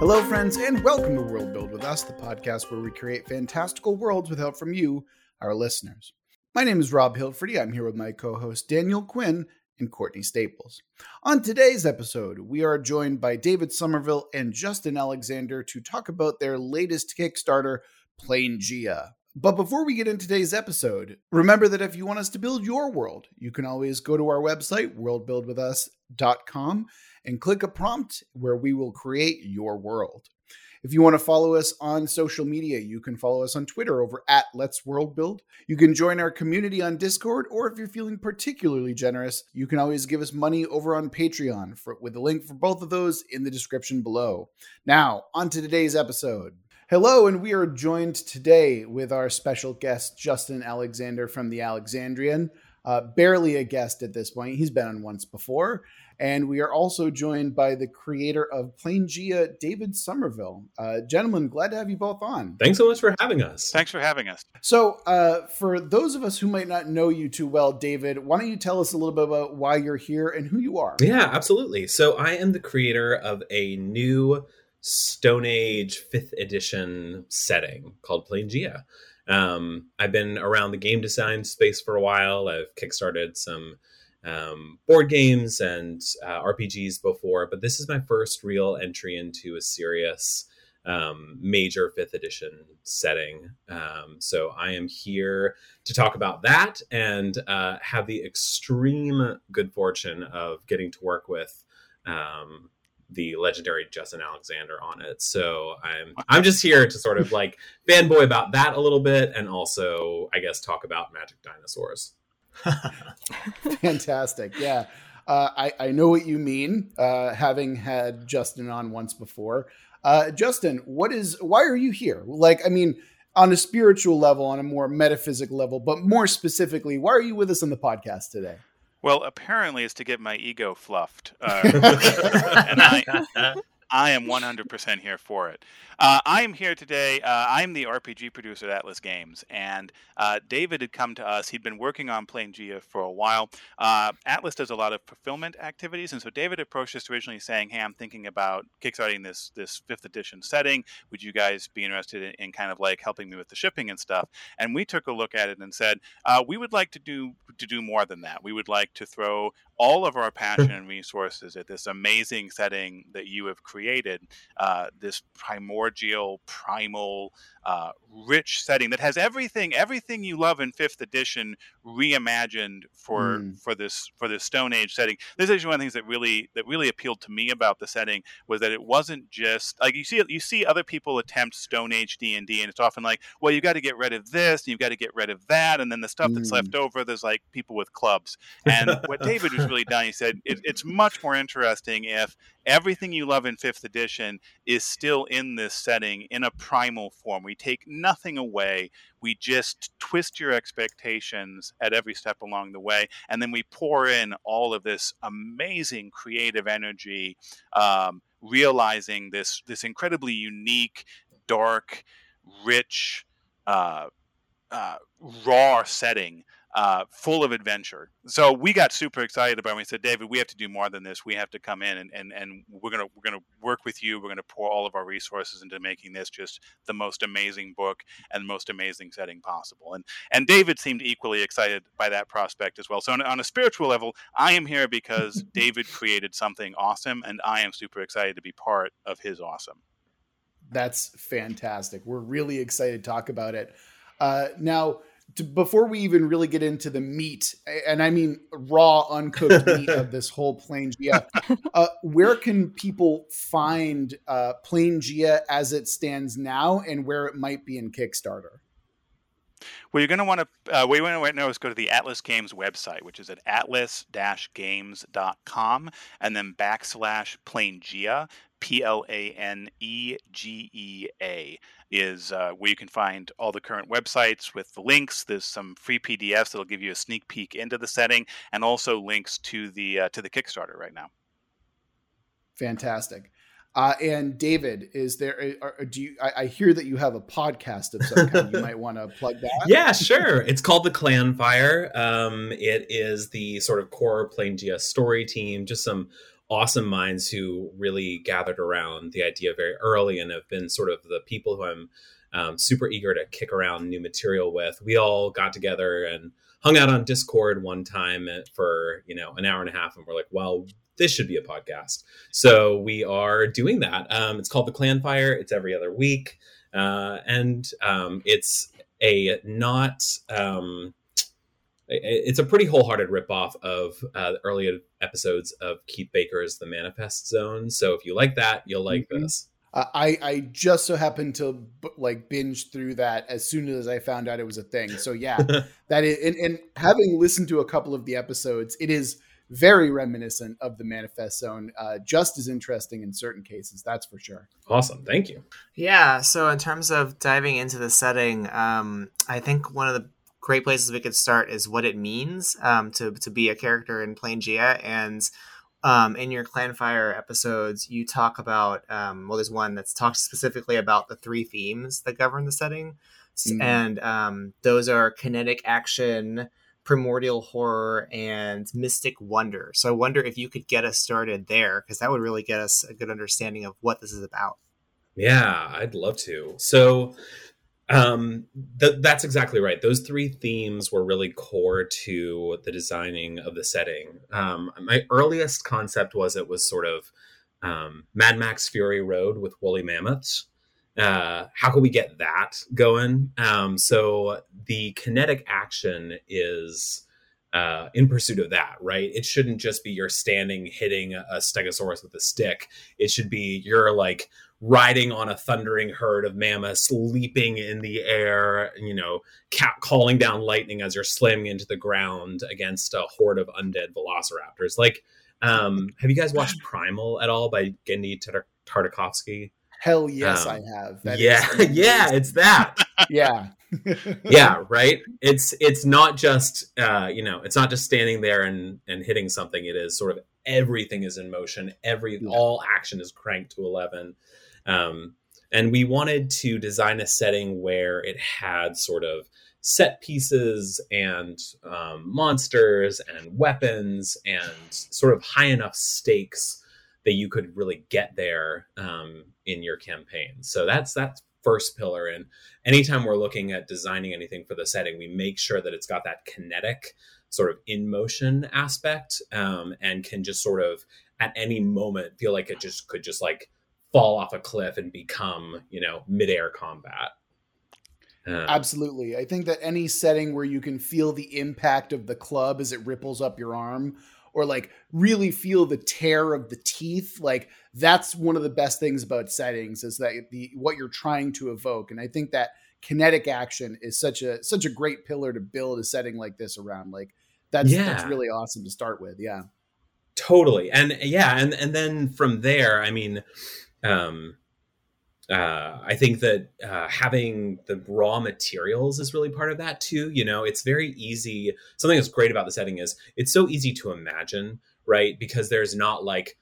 Hello, friends, and welcome to World Build with Us, the podcast where we create fantastical worlds with help from you, our listeners. My name is Rob Hilferty. I'm here with my co host Daniel Quinn and Courtney Staples. On today's episode, we are joined by David Somerville and Justin Alexander to talk about their latest Kickstarter, Planegea. But before we get into today's episode, remember that if you want us to build your world, you can always go to our website, worldbuildwithus.com, and click a prompt where we will create your world. If you want to follow us on social media, you can follow us on Twitter over at Let's World Build. You can join our community on Discord, or if you're feeling particularly generous, you can always give us money over on Patreon for, with a link for both of those in the description below. Now, on to today's episode. Hello, and we are joined today with our special guest, Justin Alexander from the Alexandrian. Uh, barely a guest at this point. He's been on once before. And we are also joined by the creator of Planegea, David Somerville. Uh, gentlemen, glad to have you both on. Thanks so much for having us. Thanks for having us. So, uh, for those of us who might not know you too well, David, why don't you tell us a little bit about why you're here and who you are? Yeah, absolutely. So, I am the creator of a new Stone Age 5th edition setting called Planegea. Um, I've been around the game design space for a while. I've kickstarted some um, board games and uh, RPGs before, but this is my first real entry into a serious um, major fifth edition setting. Um, so I am here to talk about that and uh, have the extreme good fortune of getting to work with um, the legendary Justin Alexander on it. So I'm I'm just here to sort of like fanboy about that a little bit and also I guess talk about magic dinosaurs. Fantastic. Yeah. Uh, I, I know what you mean, uh, having had Justin on once before. Uh, Justin, what is why are you here? Like, I mean, on a spiritual level, on a more metaphysical level, but more specifically, why are you with us on the podcast today? Well, apparently, it's to get my ego fluffed, uh, and I, I am 100% here for it. Uh, I am here today. Uh, I'm the RPG producer at Atlas Games, and uh, David had come to us. He'd been working on Planegea for a while. Uh, Atlas does a lot of fulfillment activities, and so David approached us originally saying, "Hey, I'm thinking about kickstarting this this fifth edition setting. Would you guys be interested in, in kind of like helping me with the shipping and stuff?" And we took a look at it and said, uh, "We would like to do to do more than that. We would like to throw all of our passion and resources at this amazing setting that you have created, uh, this primordial, primal, uh, rich setting that has everything, everything you love in Fifth Edition reimagined for mm. for this for this Stone Age setting. This is one of the things that really that really appealed to me about the setting was that it wasn't just like you see you see other people attempt Stone Age D and D, and it's often like, well, you've got to get rid of this, and you've got to get rid of that, and then the stuff that's mm. left over, there's like people with clubs. And what David was really done. He said it, it's much more interesting if everything you love in fifth edition is still in this setting in a primal form. We take nothing away. We just twist your expectations at every step along the way, and then we pour in all of this amazing creative energy, um, realizing this this incredibly unique, dark, rich. Uh, uh, raw setting uh, full of adventure. So we got super excited about it. We said, David, we have to do more than this. We have to come in and, and, and we're gonna we're gonna work with you. We're gonna pour all of our resources into making this just the most amazing book and most amazing setting possible. And and David seemed equally excited by that prospect as well. So on, on a spiritual level, I am here because David created something awesome, and I am super excited to be part of his awesome. That's fantastic. We're really excited to talk about it. Uh, now to, before we even really get into the meat, and I mean raw, uncooked meat of this whole Planegea, uh, where can people find uh, Planegea as it stands now, and where it might be in Kickstarter? Well, you're going to want to, uh, what you want to know is go to the Atlas Games website, which is at atlas-games.com, and then backslash Planegea, P L A N E G E A is uh, where you can find all the current websites with the links. There's some free PDFs that'll give you a sneak peek into the setting, and also links to the uh, to the Kickstarter right now. Fantastic. Uh, and David, is there? Are, do you? I, I, hear that you have a podcast of some kind. you might want to plug that. Yeah, sure. It's called the Clan Fire. Um, it is the sort of core Planegea story team. Just some awesome minds who really gathered around the idea very early and have been sort of the people who I'm um, super eager to kick around new material with. We all got together and hung out on Discord one time for you know an hour and a half, and we're like, well, this should be a podcast. So we are doing that. Um, it's called the Clan Fire. It's every other week, uh, and um, it's a not. Um, it's a pretty wholehearted ripoff of uh, the early episodes of Keith Baker's The Manifest Zone. So if you like that, you'll like mm-hmm. this. Uh, I I just so happened to like binge through that as soon as I found out it was a thing. So yeah, that is and, and having listened to a couple of the episodes, it is very reminiscent of the Manifest Zone. Uh, just as interesting in certain cases, that's for sure. Awesome, thank you. Yeah. So in terms of diving into the setting, um, I think one of the great places we could start is what it means um, to to be a character in Planegea and um, in your Clanfire episodes, you talk about um, well, there's one that's talks specifically about the three themes that govern the setting, mm-hmm. and um, those are kinetic action, primordial horror, and mystic wonder. So I wonder if you could get us started there because that would really get us a good understanding of what this is about. Yeah, I'd love to. So um, th- that's exactly right. Those three themes were really core to the designing of the setting. Um, my earliest concept was it was sort of um, Mad Max Fury Road with woolly mammoths. Uh, how can we get that going? Um, so the kinetic action is uh, in pursuit of that, right? It shouldn't just be you're standing hitting a stegosaurus with a stick. It should be you're like riding on a thundering herd of mammoths, leaping in the air, you know, calling down lightning as you're slamming into the ground against a horde of undead velociraptors. Like, um, have you guys watched Primal at all by Genndy Tartakovsky? Hell yes, um, I have. That yeah, yeah, it's that. yeah, yeah, right. It's it's not just uh, you know, it's not just standing there and and hitting something. It is sort of everything is in motion. Every yeah. all action is cranked to eleven. Um, and we wanted to design a setting where it had sort of set pieces and um, monsters and weapons and sort of high enough stakes that you could really get there um, in your campaign. So that's that first pillar. And anytime we're looking at designing anything for the setting, we make sure that it's got that kinetic sort of in motion aspect um, and can just sort of at any moment feel like it just could just like fall off a cliff and become you know midair combat. Um, absolutely. I think that any setting where you can feel the impact of the club as it ripples up your arm or like really feel the tear of the teeth like that's one of the best things about settings is that the what you're trying to evoke. And i think that kinetic action is such a such a great pillar to build a setting like this around. Like that's yeah. that's really awesome to start with. Yeah. Totally. And yeah and and then from there i mean um, uh, I think that uh, having the raw materials is really part of that too. You know, it's very easy. Something that's great about the setting is it's so easy to imagine, right? Because there's not like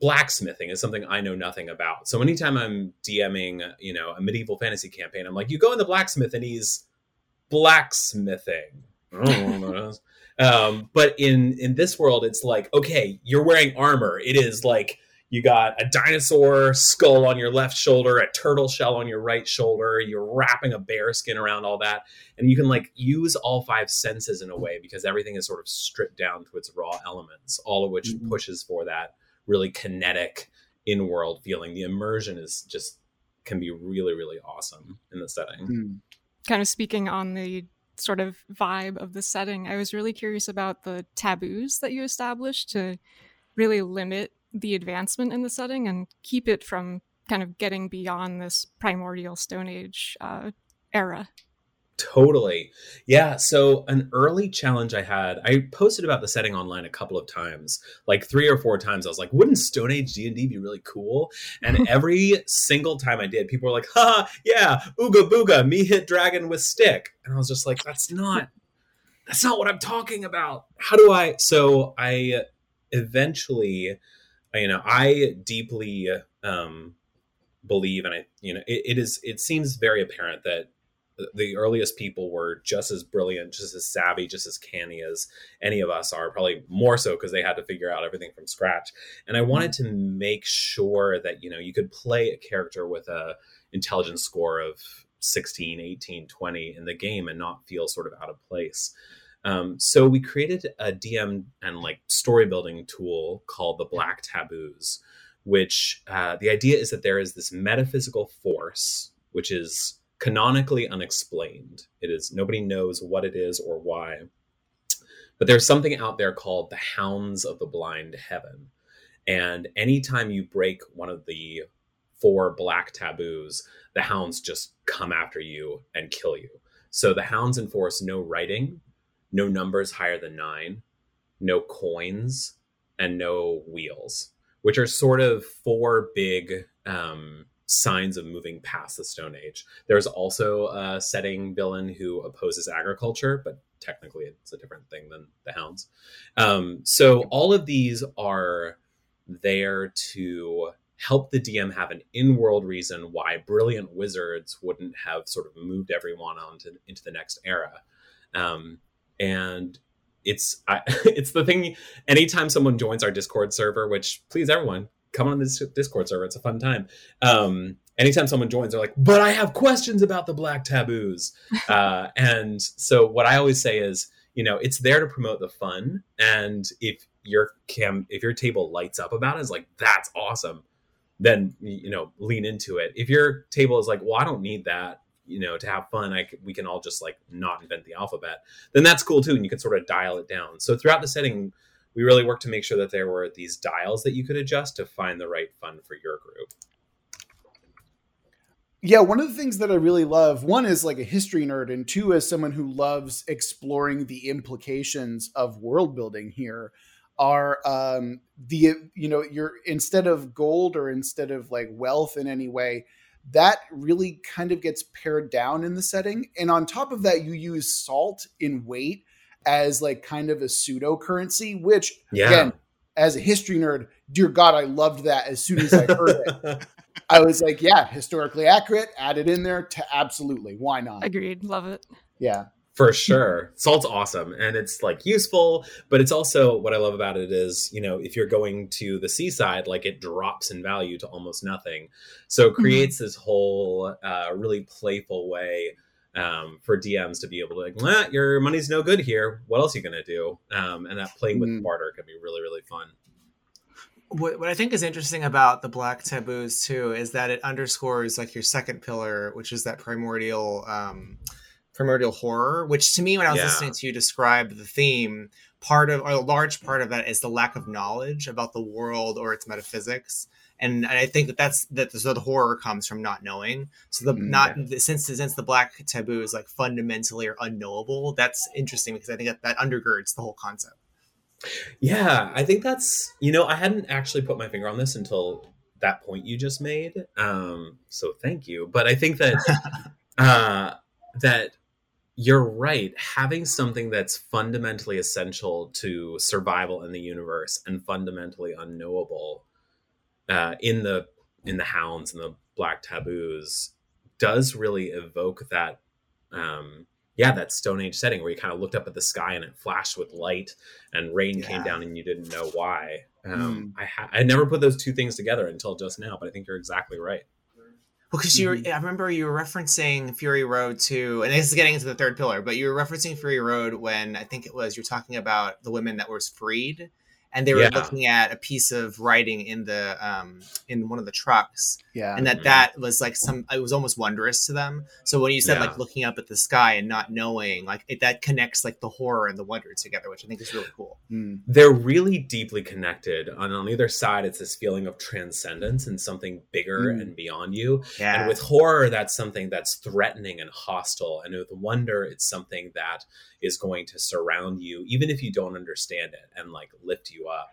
blacksmithing is something I know nothing about. So anytime I'm DMing, you know, a medieval fantasy campaign, I'm like, you go in the blacksmith and he's blacksmithing. um, but in in this world, it's like, okay, you're wearing armor. It is like you got a dinosaur skull on your left shoulder, a turtle shell on your right shoulder. You're wrapping a bear skin around all that. And you can like use all five senses in a way because everything is sort of stripped down to its raw elements, all of which mm-hmm. pushes for that really kinetic in world feeling. The immersion is just can be really, really awesome in the setting. Mm. Kind of speaking on the sort of vibe of the setting, I was really curious about the taboos that you established to really limit the advancement in the setting and keep it from kind of getting beyond this primordial Stone Age uh, era. Totally. Yeah. So, an early challenge I had, I posted about the setting online a couple of times, like three or four times. I was like, wouldn't Stone Age D&D be really cool? And every single time I did, people were like, ha, yeah, ooga booga, me hit dragon with stick. And I was just like, that's not, that's not what I'm talking about. How do I? So, I eventually you know, I deeply um, believe, and I, you know, it, it is. It seems very apparent that the earliest people were just as brilliant, just as savvy, just as canny as any of us are, probably more so because they had to figure out everything from scratch. And I wanted to make sure that, you know, you could play a character with a intelligence score of 16, 18, 20 in the game and not feel sort of out of place. Um, so we created a DM and like story building tool called the Black Taboos, which uh, the idea is that there is this metaphysical force, which is canonically unexplained. It is nobody knows what it is or why. But there's something out there called the Hounds of the Blind Heaven. And anytime you break one of the four black taboos, the hounds just come after you and kill you. So the hounds enforce no writing, no numbers higher than nine, no coins, and no wheels, which are sort of four big um, signs of moving past the Stone Age. There's also a setting villain who opposes agriculture, but technically it's a different thing than the hounds. Um, so all of these are there to help the DM have an in-world reason why brilliant wizards wouldn't have sort of moved everyone on to, into the next era. Um, and it's I, it's the thing. Anytime someone joins our Discord server, which please everyone come on this Discord server, it's a fun time. Um, anytime someone joins, they're like, "But I have questions about the black taboos," uh, and so what I always say is, you know, it's there to promote the fun, and if your cam if your table lights up about it, is like that's awesome then you know lean into it if your table is like well i don't need that you know to have fun I, we can all just like not invent the alphabet then that's cool too and you can sort of dial it down. So throughout the setting we really worked to make sure that there were these dials that you could adjust to find the right fun for your group. Yeah one of the things that i really love one is like a history nerd and two as someone who loves exploring the implications of world building here are um the you know you're instead of gold or instead of like wealth in any way that really kind of gets pared down in the setting. And on top of that you use salt in weight as like kind of a pseudo currency which yeah. again as a history nerd dear god i loved that as soon as i heard it. I was like yeah historically accurate add it in there to absolutely. Why not? Agreed. Love it. Yeah for sure salt's awesome and it's like useful but it's also what i love about it is you know if you're going to the seaside like it drops in value to almost nothing so it mm-hmm. creates mm-hmm. this whole uh, really playful way um, for dms to be able to like well, your money's no good here what else are you going to do um, and that playing with mm-hmm. barter can be really really fun what, what I think is interesting about the black taboos too is that it underscores like your second pillar, which is that primordial um, primordial horror, which to me, when I was yeah. listening to you describe the theme, part of or a large part of that is the lack of knowledge about the world or its metaphysics. And, and I think that that's that so the horror comes from not knowing. So the mm, not yeah. since since the black taboo is like fundamentally or unknowable, that's interesting because I think that, that undergirds the whole concept. Yeah, I think that's you know I hadn't actually put my finger on this until that point you just made. Um, so thank you. But I think that uh, that you're right. Having something that's fundamentally essential to survival in the universe and fundamentally unknowable uh, in the in the hounds and the black taboos does really evoke that um, yeah that stone age setting where you kind of looked up at the sky and it flashed with light and rain yeah. came down and you didn't know why um, mm. I, ha- I never put those two things together until just now but i think you're exactly right because you, mm-hmm. I remember you were referencing Fury Road too, and this is getting into the third pillar, but you were referencing Fury Road when I think it was you're talking about the women that was freed, and they were yeah. looking at a piece of writing in the um in one of the trucks yeah and that mm-hmm. that was like some it was almost wondrous to them so when you said yeah. like looking up at the sky and not knowing like it, that connects like the horror and the wonder together which i think is really cool mm. they're really deeply connected and on either side it's this feeling of transcendence and something bigger mm. and beyond you yeah. and with horror that's something that's threatening and hostile and with wonder it's something that is going to surround you even if you don't understand it and like lift you up.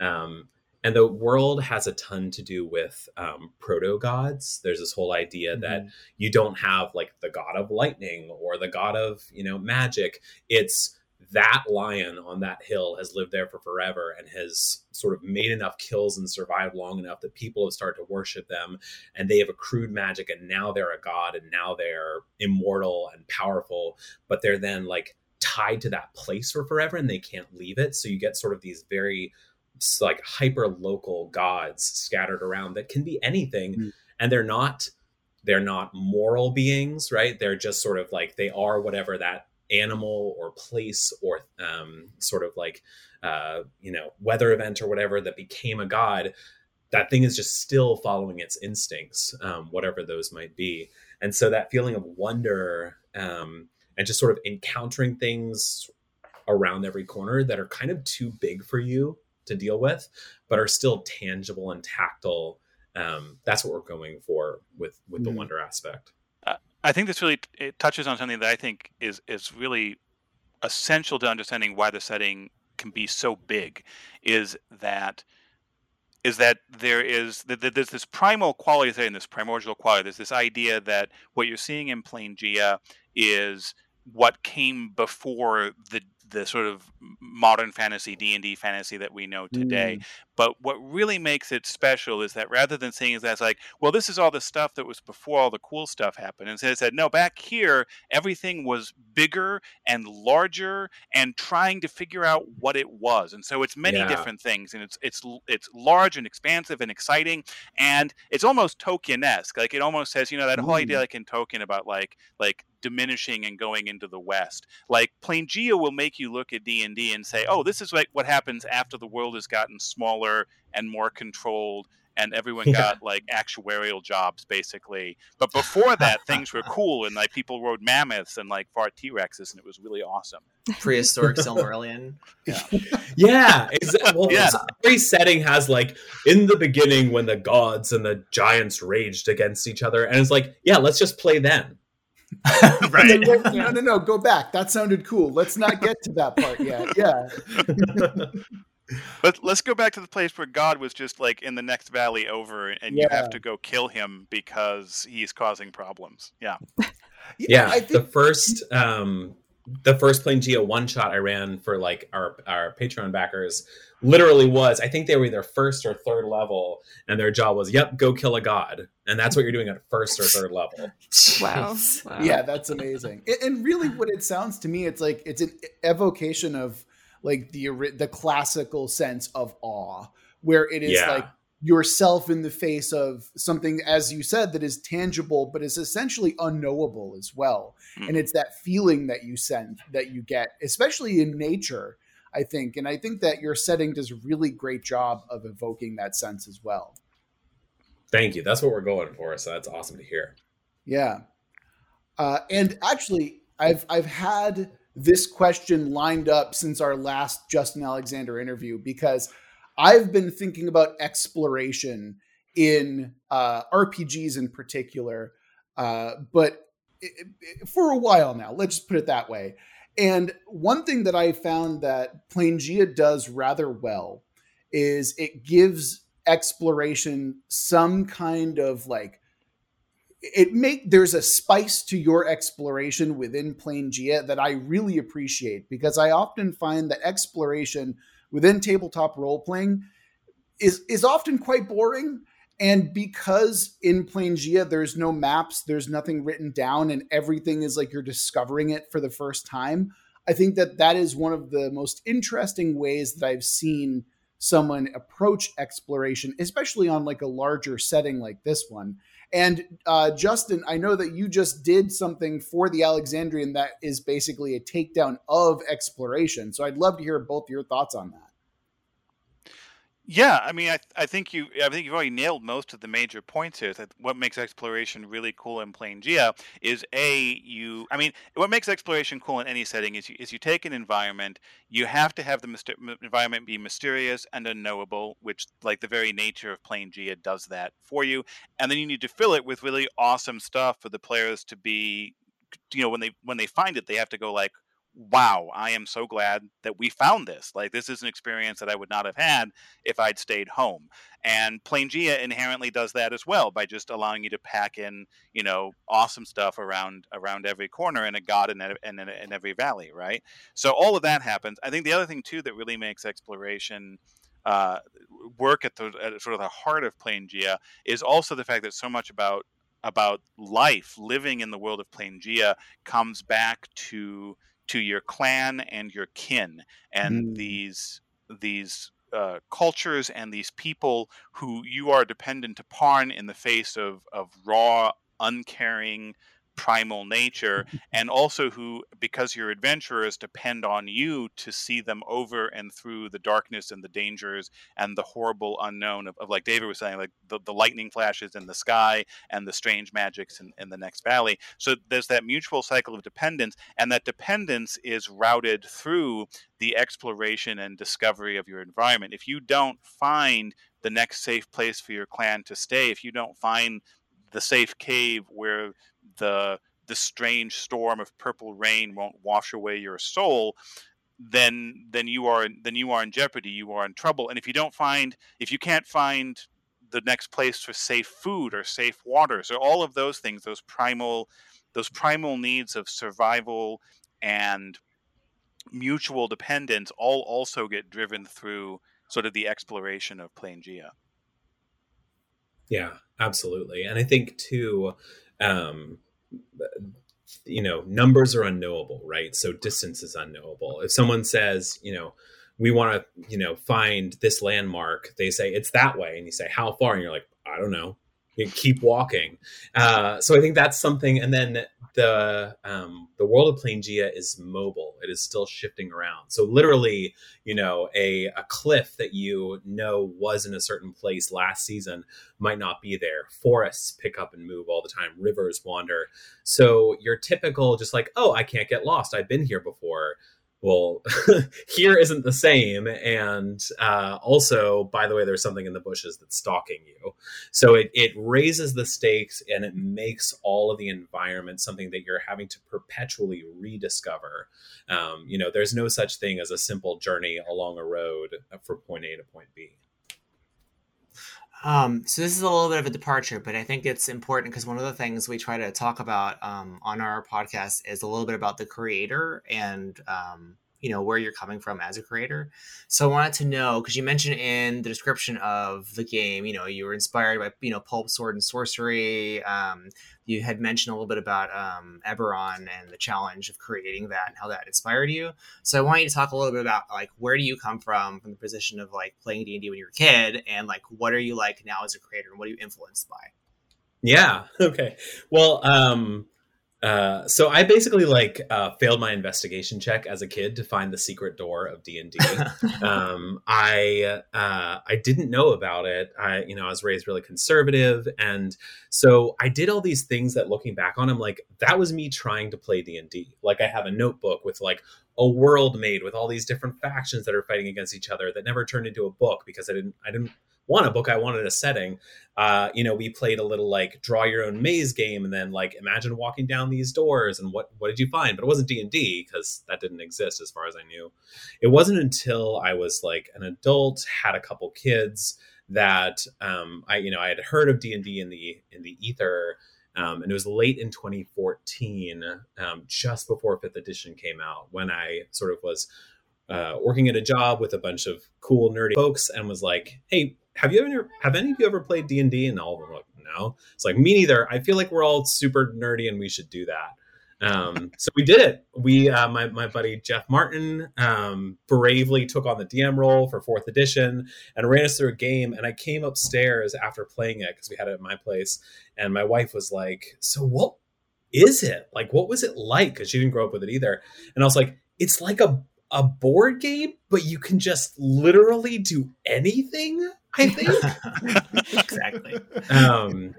Um, and the world has a ton to do with um, proto gods there's this whole idea mm-hmm. that you don't have like the god of lightning or the god of you know magic. It's that lion on that hill has lived there for forever and has sort of made enough kills and survived long enough that people have started to worship them and they have accrued magic and now they're a god and now they're immortal and powerful but they're then like tied to that place for forever and they can't leave it. So you get sort of these very like hyper local gods scattered around that can be anything mm. and they're not they're not moral beings right? They're just sort of like they are whatever that animal or place or um, sort of like uh, you know weather event or whatever that became a god that thing is just still following its instincts um, whatever those might be. And so that feeling of wonder um, and just sort of encountering things around every corner that are kind of too big for you to deal with but are still tangible and tactile um, that's what we're going for with with the mm. wonder aspect I think this really it touches on something that I think is is really essential to understanding why the setting can be so big is that is that there is that there's this primal quality there in this primordial quality there's this idea that what you're seeing in Planegea is what came before the the sort of modern fantasy d&d fantasy that we know today mm. but what really makes it special is that rather than saying that's like well this is all the stuff that was before all the cool stuff happened instead it said no back here everything was bigger and larger and trying to figure out what it was and so it's many yeah. different things and it's it's it's large and expansive and exciting and it's almost Tolkien-esque like it almost says you know that whole idea like in Tolkien about like like diminishing and going into the west. Like Planegea will make you look at D and D and say, "Oh, this is like what happens after the world has gotten smaller and more controlled." And everyone yeah. got like actuarial jobs basically, but before that, things were cool and like people rode mammoths and like fought T Rexes, and it was really awesome. Prehistoric Silmarillion. Yeah, yeah. Exactly. Well, yeah. Every setting has like in the beginning when the gods and the giants raged against each other, and it's like, yeah, let's just play then right. no, no, no, no, go back. That sounded cool. Let's not get to that part yet. Yeah. but let's go back to the place where God was just like in the next valley over, and yeah. you have to go kill him because he's causing problems. Yeah. yeah. Think- the first um the first Planegea one shot I ran for like our our Patreon backers literally was I think they were either first or third level, and their job was, "Yep, go kill a god," and that's what you're doing at first or third level. wow. wow. Yeah, that's amazing. And really, what it sounds to me, it's like it's an evocation of like the the classical sense of awe, where it is yeah. like yourself in the face of something as you said that is tangible but is essentially unknowable as well. Mm. and it's that feeling that you send that you get especially in nature i think. And i think that your setting does a really great job of evoking that sense as well. Thank you. That's what we're going for so that's awesome to hear. Yeah. Uh, and actually i've i've had this question lined up since our last justin alexander interview because I've been thinking about exploration in uh, RPGs in particular, uh, but it, it, for a while now. Let's just put it that way. And one thing that I found that Planegea does rather well is it gives exploration some kind of like it make there's a spice to your exploration within Planegea that I really appreciate because I often find that exploration within tabletop role playing is is often quite boring. And because in Planegea there's no maps, there's nothing written down, and everything is like you're discovering it for the first time. I think that that is one of the most interesting ways that I've seen someone approach exploration, especially on like a larger setting like this one. And uh, Justin, I know that you just did something for the Alexandrian that is basically a takedown of exploration. So I'd love to hear both your thoughts on that. Yeah, I mean, I I think you I think you've already nailed most of the major points here. That what makes exploration really cool in Planegea is a you. I mean, what makes exploration cool in any setting is you, is you take an environment, you have to have the myster- environment be mysterious and unknowable, which like the very nature of Planegea does that for you, and then you need to fill it with really awesome stuff for the players to be, you know, when they when they find it, they have to go like, wow, I am so glad that we found this. Like this is an experience that I would not have had if I'd stayed home. And Planegea inherently does that as well by just allowing you to pack in, you know, awesome stuff around around every corner and a god in, in, in every valley, right? So all of that happens. I think the other thing too that really makes exploration uh, work at the at sort of the heart of Planegea is also the fact that so much about about life living in the world of Planegea comes back to to your clan and your kin and mm. these these uh, cultures and these people who you are dependent upon in the face of of raw uncaring primal nature mm-hmm. and also who because you're adventurers depend on you to see them over and through the darkness and the dangers and the horrible unknown of, of like david was saying like the, the lightning flashes in the sky and the strange magics in, in the next valley. So there's that mutual cycle of dependence and that dependence is routed through the exploration and discovery of your environment. If you don't find the next safe place for your clan to stay if you don't find the safe cave where the the strange storm of purple rain won't wash away your soul then then you are then you are in jeopardy you are in trouble and if you don't find if you can't find the next place for safe food or safe water so all of those things those primal those primal needs of survival and mutual dependence all also get driven through sort of the exploration of Planegea. Yeah, absolutely. And I think too um, you know, numbers are unknowable, right? So distance is unknowable. If someone says, you know, we want to, you know, find this landmark, they say it's that way, and you say how far, and you're like, I don't know, keep walking. Uh, so I think that's something. And then the um, the world of Planegea is mobile. It is still shifting around. So literally, you know, a a cliff that you know was in a certain place last season might not be there. Forests pick up and move all the time. Rivers wander. So your typical, just like, oh, I can't get lost. I've been here before well, here isn't the same. And uh, also, by the way, there's something in the bushes that's stalking you. So it, it raises the stakes and it makes all of the environment something that you're having to perpetually rediscover. Um, you know, there's no such thing as a simple journey along a road from point A to point B. Um, so this is a little bit of a departure, but I think it's important because one of the things we try to talk about um, on our podcast is a little bit about the creator and um, you know where you're coming from as a creator. So i wanted to know because you mentioned in the description of the game you know you were inspired by you know pulp sword and sorcery um, you had mentioned a little bit about um, eberron and the challenge of creating that and how that inspired you. So i want you to talk a little bit about like where do you come from from the position of like playing d&d when you were a kid and like what are you like now as a creator and what are you influenced by? Yeah. Okay. Well um uh, so I basically like uh, failed my investigation check as a kid to find the secret door of D and D. Um, I uh, I didn't know about it. I you know I was raised really conservative, and so I did all these things that looking back on, I'm like that was me trying to play D and D. Like I have a notebook with like a world made with all these different factions that are fighting against each other that never turned into a book because I didn't I didn't want a book. I wanted a setting. Uh, you know, we played a little like draw your own maze game, and then like imagine walking down these doors and what what did you find? But it wasn't D and D because that didn't exist as far as I knew. It wasn't until I was like an adult, had a couple kids that um, I you know I had heard of D and D in the in the ether. Um, and it was late in 2014, um, just before fifth edition came out, when I sort of was uh, working at a job with a bunch of cool nerdy folks and was like, "Hey, have you ever have any of you ever played D and D? And all of them like, no. It's like me neither. I feel like we're all super nerdy and we should do that. Um, so we did it. We, uh, my my buddy Jeff Martin, um, bravely took on the DM role for fourth edition and ran us through a game. And I came upstairs after playing it because we had it at my place, and my wife was like, "So what is it? Like, what was it like?" Because she didn't grow up with it either. And I was like, "It's like a a board game, but you can just literally do anything." I think exactly. Um,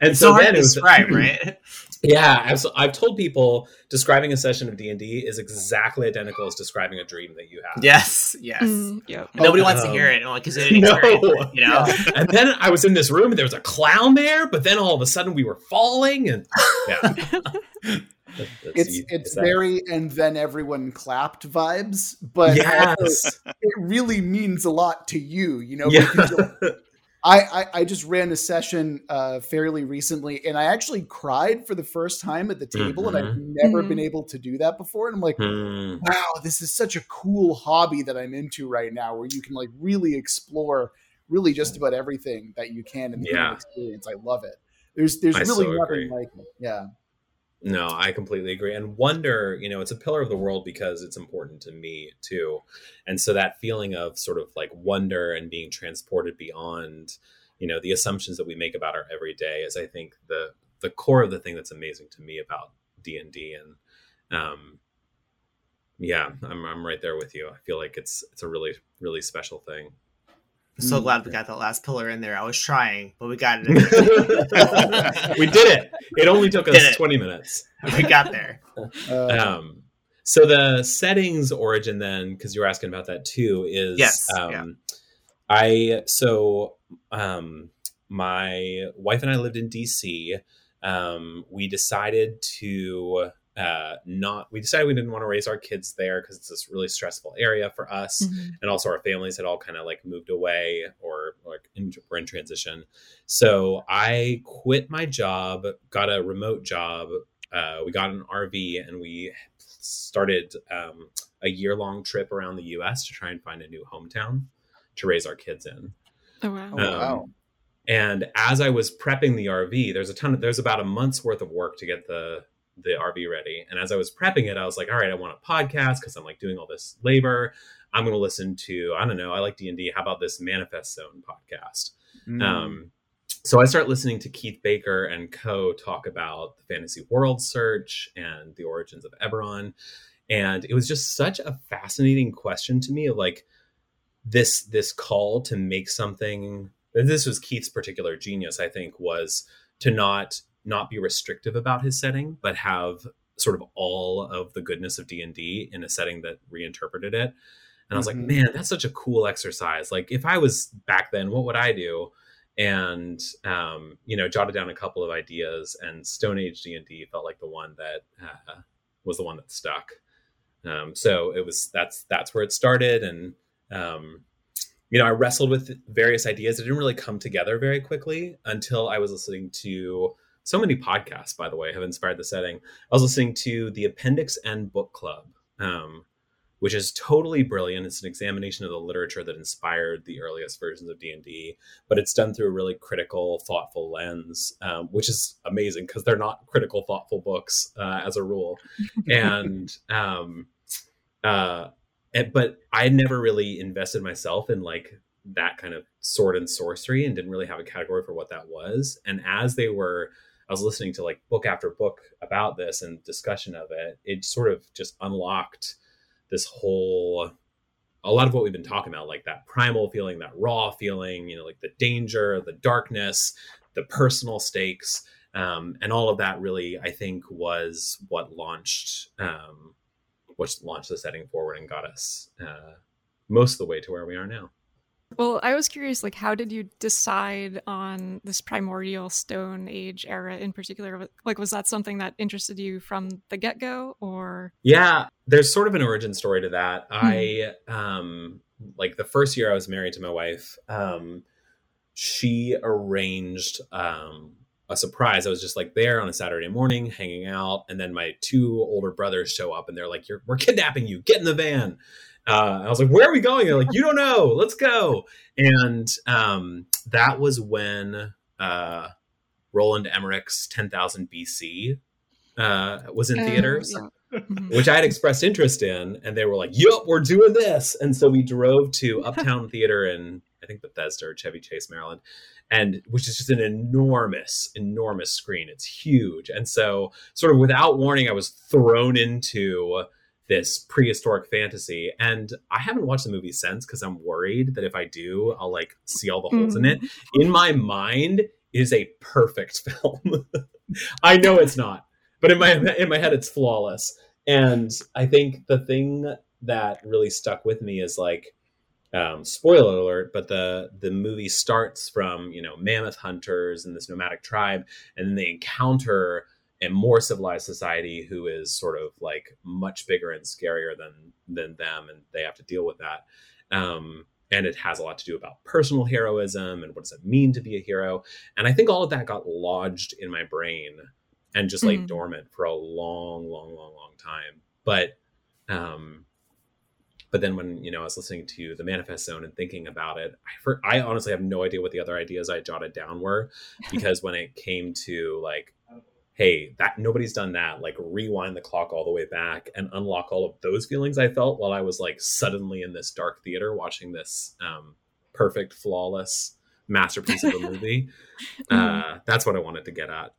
and it's so, so then it was describe, right? Yeah, absolutely. I've told people describing a session of D and D is exactly identical as describing a dream that you have. Yes, yes. Mm, yep. Nobody wants to hear it because they didn't no. you know. Yeah. and then I was in this room and there was a clown there, but then all of a sudden we were falling and yeah. it's it's very and then everyone clapped vibes, but yes. it really means a lot to you. You know, yeah. I, I, I just ran a session uh, fairly recently, and I actually cried for the first time at the table, mm-hmm. and I've mm-hmm. never mm-hmm. been able to do that before. And I'm like, mm. wow, this is such a cool hobby that I'm into right now, where you can like really explore really just about everything that you can in the yeah. experience. I love it. There's there's I really so nothing agree. like it. Yeah. No, I completely agree. And wonder, you know, it's a pillar of the world because it's important to me too. And so that feeling of sort of like wonder and being transported beyond, you know, the assumptions that we make about our everyday is I think the the core of the thing that's amazing to me about D&D and um yeah, I'm I'm right there with you. I feel like it's it's a really really special thing so mm. glad we got that last pillar in there. I was trying, but we got it. we did it. It only took us 20 minutes. We got there. Um, so the settings origin then, because you were asking about that too, is yes, um, yeah. I so um, my wife and I lived in DC. Um, we decided to uh, not we decided we didn't want to raise our kids there because it's this really stressful area for us mm-hmm. and also our families had all kind of like moved away or like in, we're in transition so i quit my job got a remote job uh, we got an rv and we started um, a year-long trip around the us to try and find a new hometown to raise our kids in oh wow, um, oh, wow. and as i was prepping the rv there's a ton of there's about a month's worth of work to get the the RV ready. And as I was prepping it, I was like, all right, I want a podcast because I'm like doing all this labor. I'm going to listen to, I don't know, I like D&D. How about this Manifest Zone podcast? Mm. Um, so I start listening to Keith Baker and co talk about the fantasy world search and the origins of Eberron. And it was just such a fascinating question to me of like this, this call to make something, this was Keith's particular genius, I think, was to not not be restrictive about his setting, but have sort of all of the goodness of D&D in a setting that reinterpreted it. And I was mm-hmm. like, man, that's such a cool exercise. Like if I was back then, what would I do? And um, you know, jotted down a couple of ideas and Stone Age D&D felt like the one that uh, was the one that stuck. Um, so it was that's that's where it started and um, you know, I wrestled with various ideas. It didn't really come together very quickly until I was listening to so many podcasts, by the way, have inspired the setting. I was listening to the Appendix N Book Club, um, which is totally brilliant. It's an examination of the literature that inspired the earliest versions of D and D, but it's done through a really critical, thoughtful lens, um, which is amazing because they're not critical, thoughtful books uh, as a rule. and um, uh, but I never really invested myself in like that kind of sword and sorcery and didn't really have a category for what that was. And as they were I was listening to like book after book about this and discussion of it, it sort of just unlocked this whole a lot of what we've been talking about, like that primal feeling, that raw feeling, you know, like the danger, the darkness, the personal stakes, um, and all of that. Really, I think was what launched, um, what launched the setting forward and got us uh, most of the way to where we are now. Well, I was curious, like, how did you decide on this primordial Stone Age era in particular? Like, was that something that interested you from the get go, or? Yeah, there's sort of an origin story to that. Hmm. I, um, like, the first year I was married to my wife, um, she arranged, um, a surprise. I was just like there on a Saturday morning, hanging out, and then my two older brothers show up, and they're like, "You're we're kidnapping you. Get in the van." Uh, I was like, "Where are we going?" They're like, "You don't know. Let's go." And um, that was when uh, Roland Emmerich's Ten Thousand BC uh, was in oh, theaters, yeah. Mm-hmm. which I had expressed interest in, and they were like, "Yup, we're doing this." And so we drove to Uptown Theater in I think Bethesda or Chevy Chase, Maryland, and which is just an enormous, enormous screen. It's huge, and so sort of without warning, I was thrown into this prehistoric fantasy. And I haven't watched the movie since because I'm worried that if I do, I'll like see all the holes mm. in it. Mm-hmm. In my mind, it is a perfect film. I know it's not, but in my in my head, it's flawless. And I think the thing that really stuck with me is like, um, spoiler alert, but the the movie starts from you know mammoth hunters and this nomadic tribe, and then they encounter a more civilized society who is sort of like much bigger and scarier than than them, and they have to deal with that. Um, and it has a lot to do about personal heroism and what does it mean to be a hero. And I think all of that got lodged in my brain and just like mm-hmm. dormant for a long, long, long, long time. But um, but then when you know I was listening to the Manifest Zone and thinking about it, I for, I honestly have no idea what the other ideas I jotted down were, because when it came to like, hey, that nobody's done that, like rewind the clock all the way back and unlock all of those feelings I felt while I was like suddenly in this dark theater watching this um, perfect, flawless masterpiece of a movie. mm-hmm. uh, that's what I wanted to get at.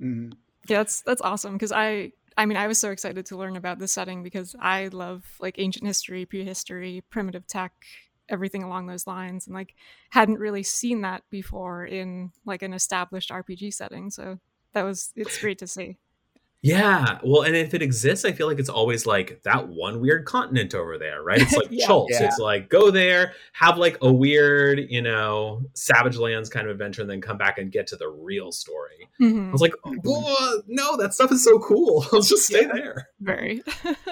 Mm-hmm. Yeah, that's that's awesome because I I mean, I was so excited to learn about the setting because I love like ancient history, prehistory, primitive tech, everything along those lines, and like hadn't really seen that before in like an established RPG setting. So that was it's great to see. Yeah. Well, and if it exists, I feel like it's always like that one weird continent over there, right? It's like yeah. Chultz. Yeah. It's like go there, have like a weird, you know, Savage Lands kind of adventure, and then come back and get to the real story. Mm-hmm. I was like, oh, no, that stuff is so cool. Let's just stay yeah. there. Very.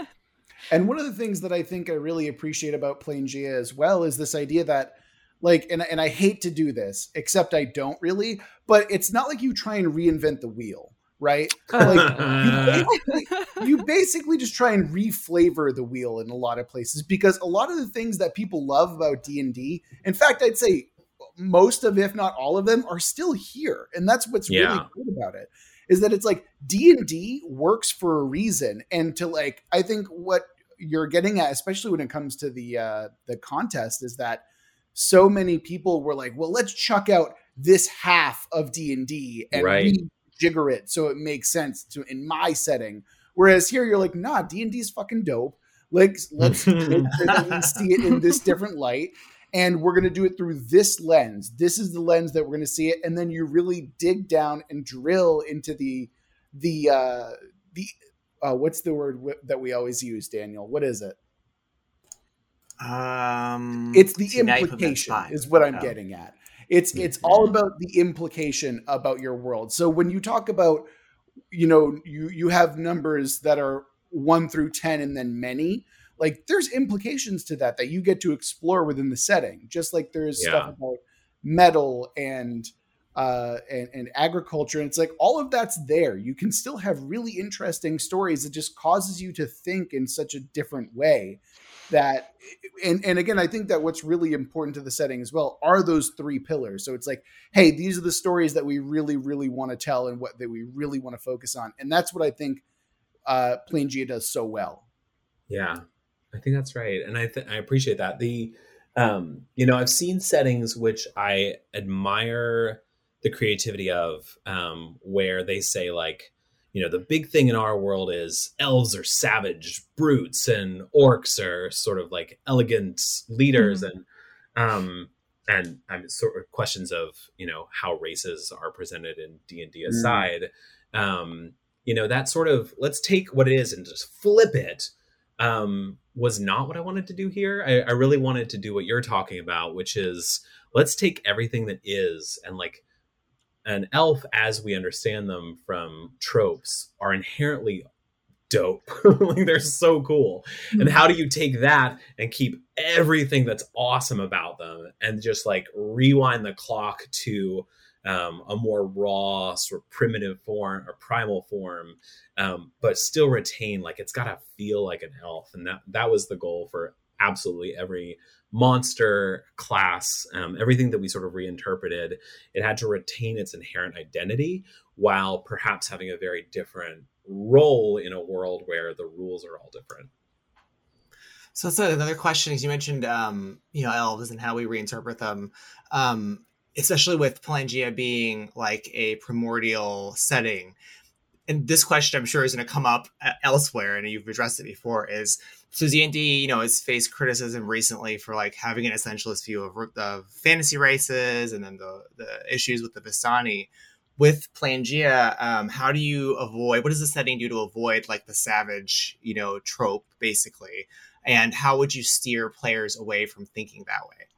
and one of the things that I think I really appreciate about Planegea as well is this idea that like and, and i hate to do this except i don't really but it's not like you try and reinvent the wheel right? Like you, basically, you basically just try and reflavor the wheel in a lot of places because a lot of the things that people love about D and D, in fact, I'd say most of, if not all of them, are still here, and that's what's yeah. really good about it. Is that it's like D and D works for a reason, and to like, I think what you're getting at, especially when it comes to the uh, the contest, is that so many people were like, well, let's chuck out this half of D and D and right jigger it so it makes sense to in my setting. Whereas here you're like, nah, D and D is fucking dope. Like let's see it in this different light, and we're gonna do it through this lens. This is the lens that we're gonna see it, and then you really dig down and drill into the the uh the uh, what's the word w- that we always use, Daniel? What is it? Um, it's the implication is what I'm getting at. It's it's all about the implication about your world. So when you talk about, you know, you you have numbers that are one through ten and then many, like there's implications to that that you get to explore within the setting. Just like there's yeah. stuff about metal and uh, and, and, agriculture. And it's like all of that's there. You can still have really interesting stories that just causes you to think in such a different way that and and again i think that what's really important to the setting as well are those three pillars. So it's like hey these are the stories that we really really want to tell and what that we really want to focus on. And that's what i think uh Planegea does so well. Yeah i think that's right. And i th- i appreciate that. The um you know i've seen settings which i admire the creativity of um where they say like you know the big thing in our world is elves are savage brutes and orcs are sort of like elegant leaders mm-hmm. and um and I'm sort of questions of you know how races are presented in D and D mm. aside, mm. um, you know that sort of let's take what it is and just flip it. Um, was not what I wanted to do here. I, I really wanted to do what you're talking about, which is let's take everything that is and like an elf as we understand them from tropes are inherently dope. Like they're so cool. And how do you take that and keep everything that's awesome about them and just like rewind the clock to um, a more raw sort of primitive form or primal form um, but still retain like it's got to feel like an elf. And that that was the goal for absolutely every monster class, um, everything that we sort of reinterpreted, it had to retain its inherent identity while perhaps having a very different role in a world where the rules are all different. So that's another question. Is you mentioned, um, you know, elves and how we reinterpret them, um, especially with Planegea being like a primordial setting. And this question, I'm sure, is going to come up uh, elsewhere, and you've addressed it before. Is so D&D, you know, has faced criticism recently for like having an essentialist view of the fantasy races and then the, the issues with the Vistani. With Planegea, um, how do you avoid, what does the setting do to avoid like the savage, you know, trope basically? And how would you steer players away from thinking that way?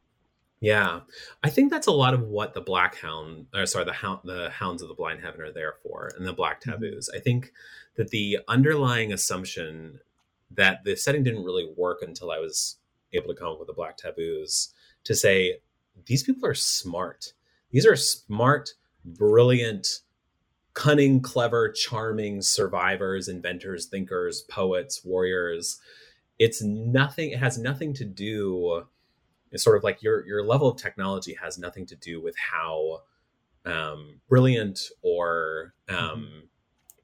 Yeah, I think that's a lot of what the Black Hound, or sorry, the hound, the Hounds of the Blind Heaven are there for, and the Black Mm-hmm. Taboos. I think that the underlying assumption that the setting didn't really work until I was able to come up with the Black Taboos to say these people are smart. These are smart, brilliant, cunning, clever, charming survivors, inventors, thinkers, poets, warriors. It's nothing. It has nothing to do it's sort of like your your level of technology has nothing to do with how um, brilliant or um,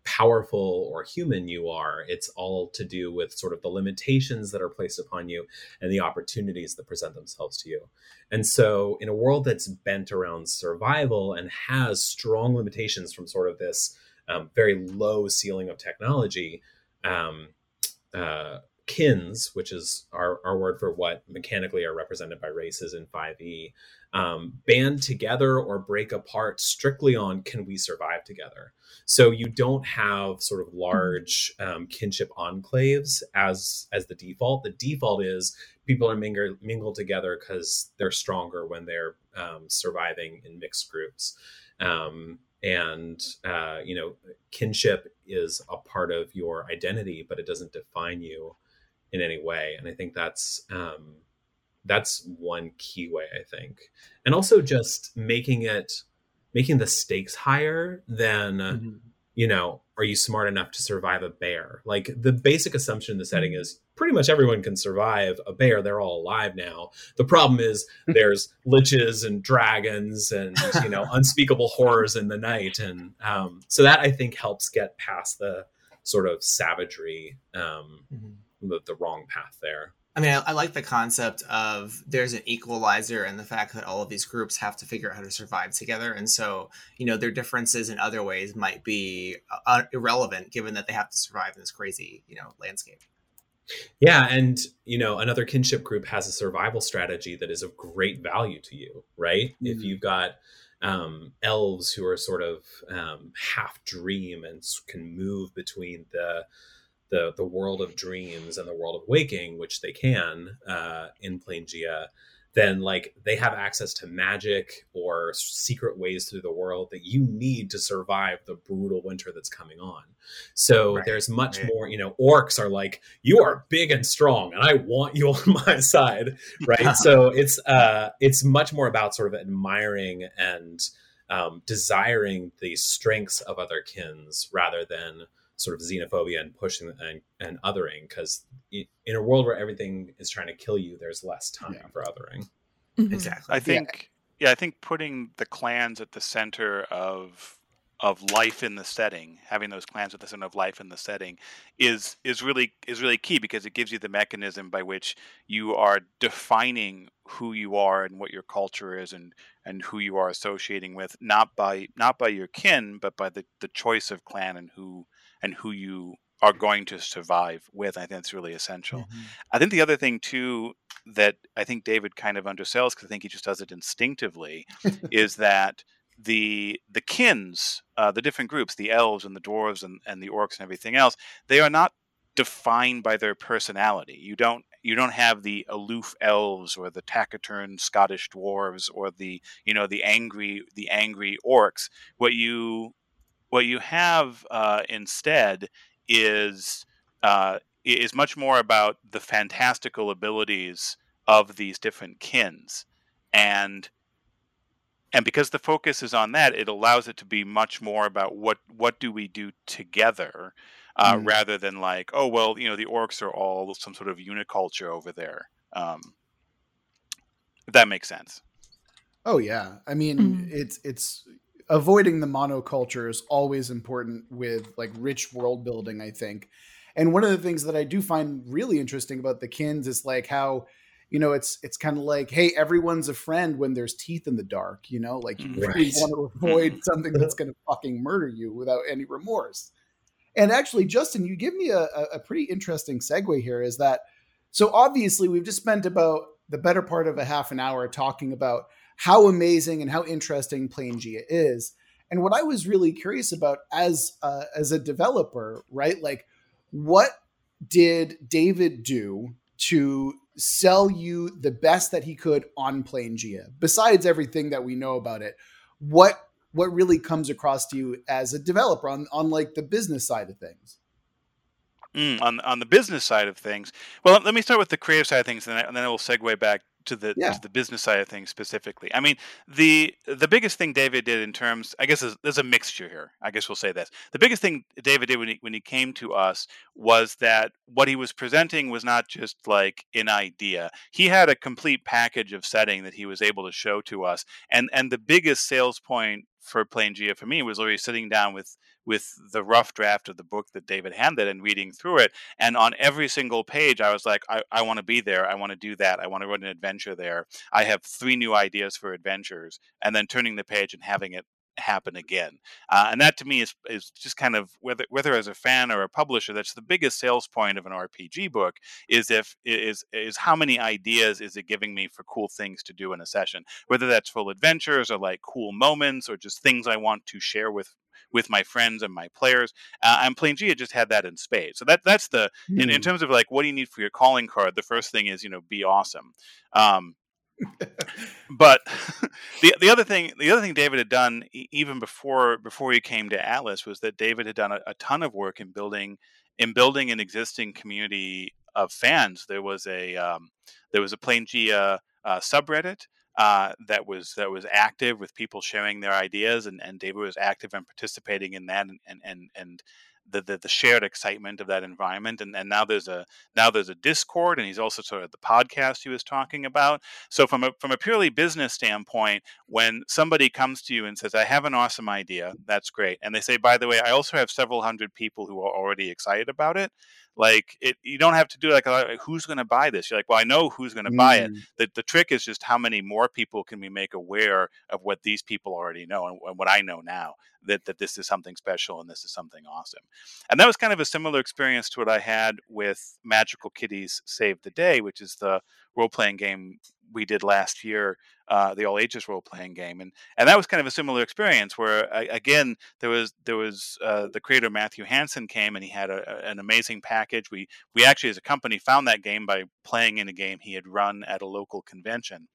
powerful or human you are. It's all to do with sort of the limitations that are placed upon you and the opportunities that present themselves to you. And so, in a world that's bent around survival and has strong limitations from sort of this um, very low ceiling of technology, um, uh, kins, which is our, our word for what mechanically are represented by races in 5e, um, band together or break apart strictly on can we survive together. So you don't have sort of large um, kinship enclaves as as the default. The default is people are mingled, mingled together because they're stronger when they're um, surviving in mixed groups. Um, and uh, you know, kinship is a part of your identity, but it doesn't define you in any way. And I think that's um, that's one key way. I think, and also just making it making the stakes higher than Mm-hmm. you know are you smart enough to survive a bear like the basic assumption in the setting is pretty much everyone can survive a bear they're all alive now the problem is there's liches and dragons and you know unspeakable horrors in the night and um, so that i think helps get past the sort of savagery um, Mm-hmm. The, the wrong path there I mean, I, I like the concept of there's an equalizer and the fact that all of these groups have to figure out how to survive together. And so, you know, their differences in other ways might be uh, irrelevant given that they have to survive in this crazy, you know, landscape. Yeah, and you know, another kinship group has a survival strategy that is of great value to you, right? If Mhm. you've got um, elves who are sort of um, half dream and can move between the the the world of dreams and the world of waking, which they can uh, in Planegea, then like they have access to magic or secret ways through the world that you need to survive the brutal winter that's coming on. So Right, there's much right. more, you know, orcs are like, you are big and strong, and I want you on my side, right? so it's uh it's much more about sort of admiring and um, desiring the strengths of other kins rather than sort of xenophobia and pushing and, and othering because in a world where everything is trying to kill you there's less time Yeah. for othering Mhm. Exactly. I think yeah. I think putting the clans at the center of of life in the setting, having those clans at the center of life in the setting is is really is really key because it gives you the mechanism by which you are defining who you are and what your culture is and and who you are associating with not by not by your kin but by the the choice of clan and who and who you are going to survive with. I think that's really essential. Mm-hmm. I think the other thing too that I think David kind of undersells because I think he just does it instinctively is that the the kins, uh, the different groups, the elves and the dwarves and, and the orcs and everything else, they are not defined by their personality. You don't you don't have the aloof elves or the taciturn Scottish dwarves or the you know the angry the angry orcs. What you what you have uh, instead is uh, is much more about the fantastical abilities of these different kins and and because the focus is on that it allows it to be much more about what what do we do together uh, Mm. rather than like oh well you know the orcs are all some sort of uniculture over there um, if that makes sense Oh yeah. I mean, Mhm. it's it's avoiding the monoculture is always important with like rich world building, I think. And one of the things that I do find really interesting about the kins is like how you know it's it's kind of like hey everyone's a friend when there's teeth in the dark you know like you Mhm. really want to avoid something that's going to fucking murder you without any remorse and actually justin you give me a, a pretty interesting segue here is that so obviously we've just spent about the better part of a half an hour talking about how amazing and how interesting Planegea is. And what I was really curious about as uh, as a developer, right? Like, what did David do to sell you the best that he could on Planegea. Besides everything that we know about it, what what really comes across to you as a developer on on like the business side of things? Mm, on on the business side of things, well, let me start with the creative side of things, and then, I, and then I will segue back to the Yeah. to the business side of things specifically. I mean, the the biggest thing David did in terms, I guess, there's, there's a mixture here. I guess we'll say this: the biggest thing David did when he when he came to us was that what he was presenting was not just like an idea. He had a complete package of setting that he was able to show to us, and and the biggest sales point for Planegea for me was literally sitting down with with the rough draft of the book that David handed and reading through it. And on every single page, I was like, I, I want to be there. I want to do that. I want to run an adventure there. I have three new ideas for adventures. And then turning the page and having it happen again. Uh, and that to me is, is just kind of whether whether as a fan or a publisher, that's the biggest sales point of an RPG book is if is is how many ideas is it giving me for cool things to do in a session, whether that's full adventures or like cool moments or just things I want to share with with my friends and my players. Uh, and Planegea just had that in spades. So that that's the in, in Hmm. terms of like what do you need for your calling card. The first thing is you know be awesome. Um, but the the other thing the other thing David had done even before before he came to Atlas was that David had done a, a ton of work in building in building an existing community of fans. There was a um, there was a Planegea uh, subreddit uh, that was that was active with people sharing their ideas, and, and David was active and participating in that, and and, and the, the the shared excitement of that environment. And, and now there's a now there's a Discord, and he's also sort of the podcast he was talking about. So from a from a purely business standpoint, when somebody comes to you and says, "I have an awesome idea," that's great, and they say, "By the way, I also have several hundred people who are already excited about it." Like it, you don't have to do like, a- who's going to buy this? You're like, well, I know who's going to buy it. Mm. The the trick is just how many more people can we make aware of what these people already know and, and what I know now that that this is something special and this is something awesome. And that was kind of a similar experience to what I had with Magical Kitties Save the Day, which is the role playing game we did last year, uh, the all ages role playing game, and and that was kind of a similar experience where a- again there was there was uh, the creator Matthew Hansen came and he had a- an amazing package. We we actually as a company found that game by playing in a game he had run at a local convention,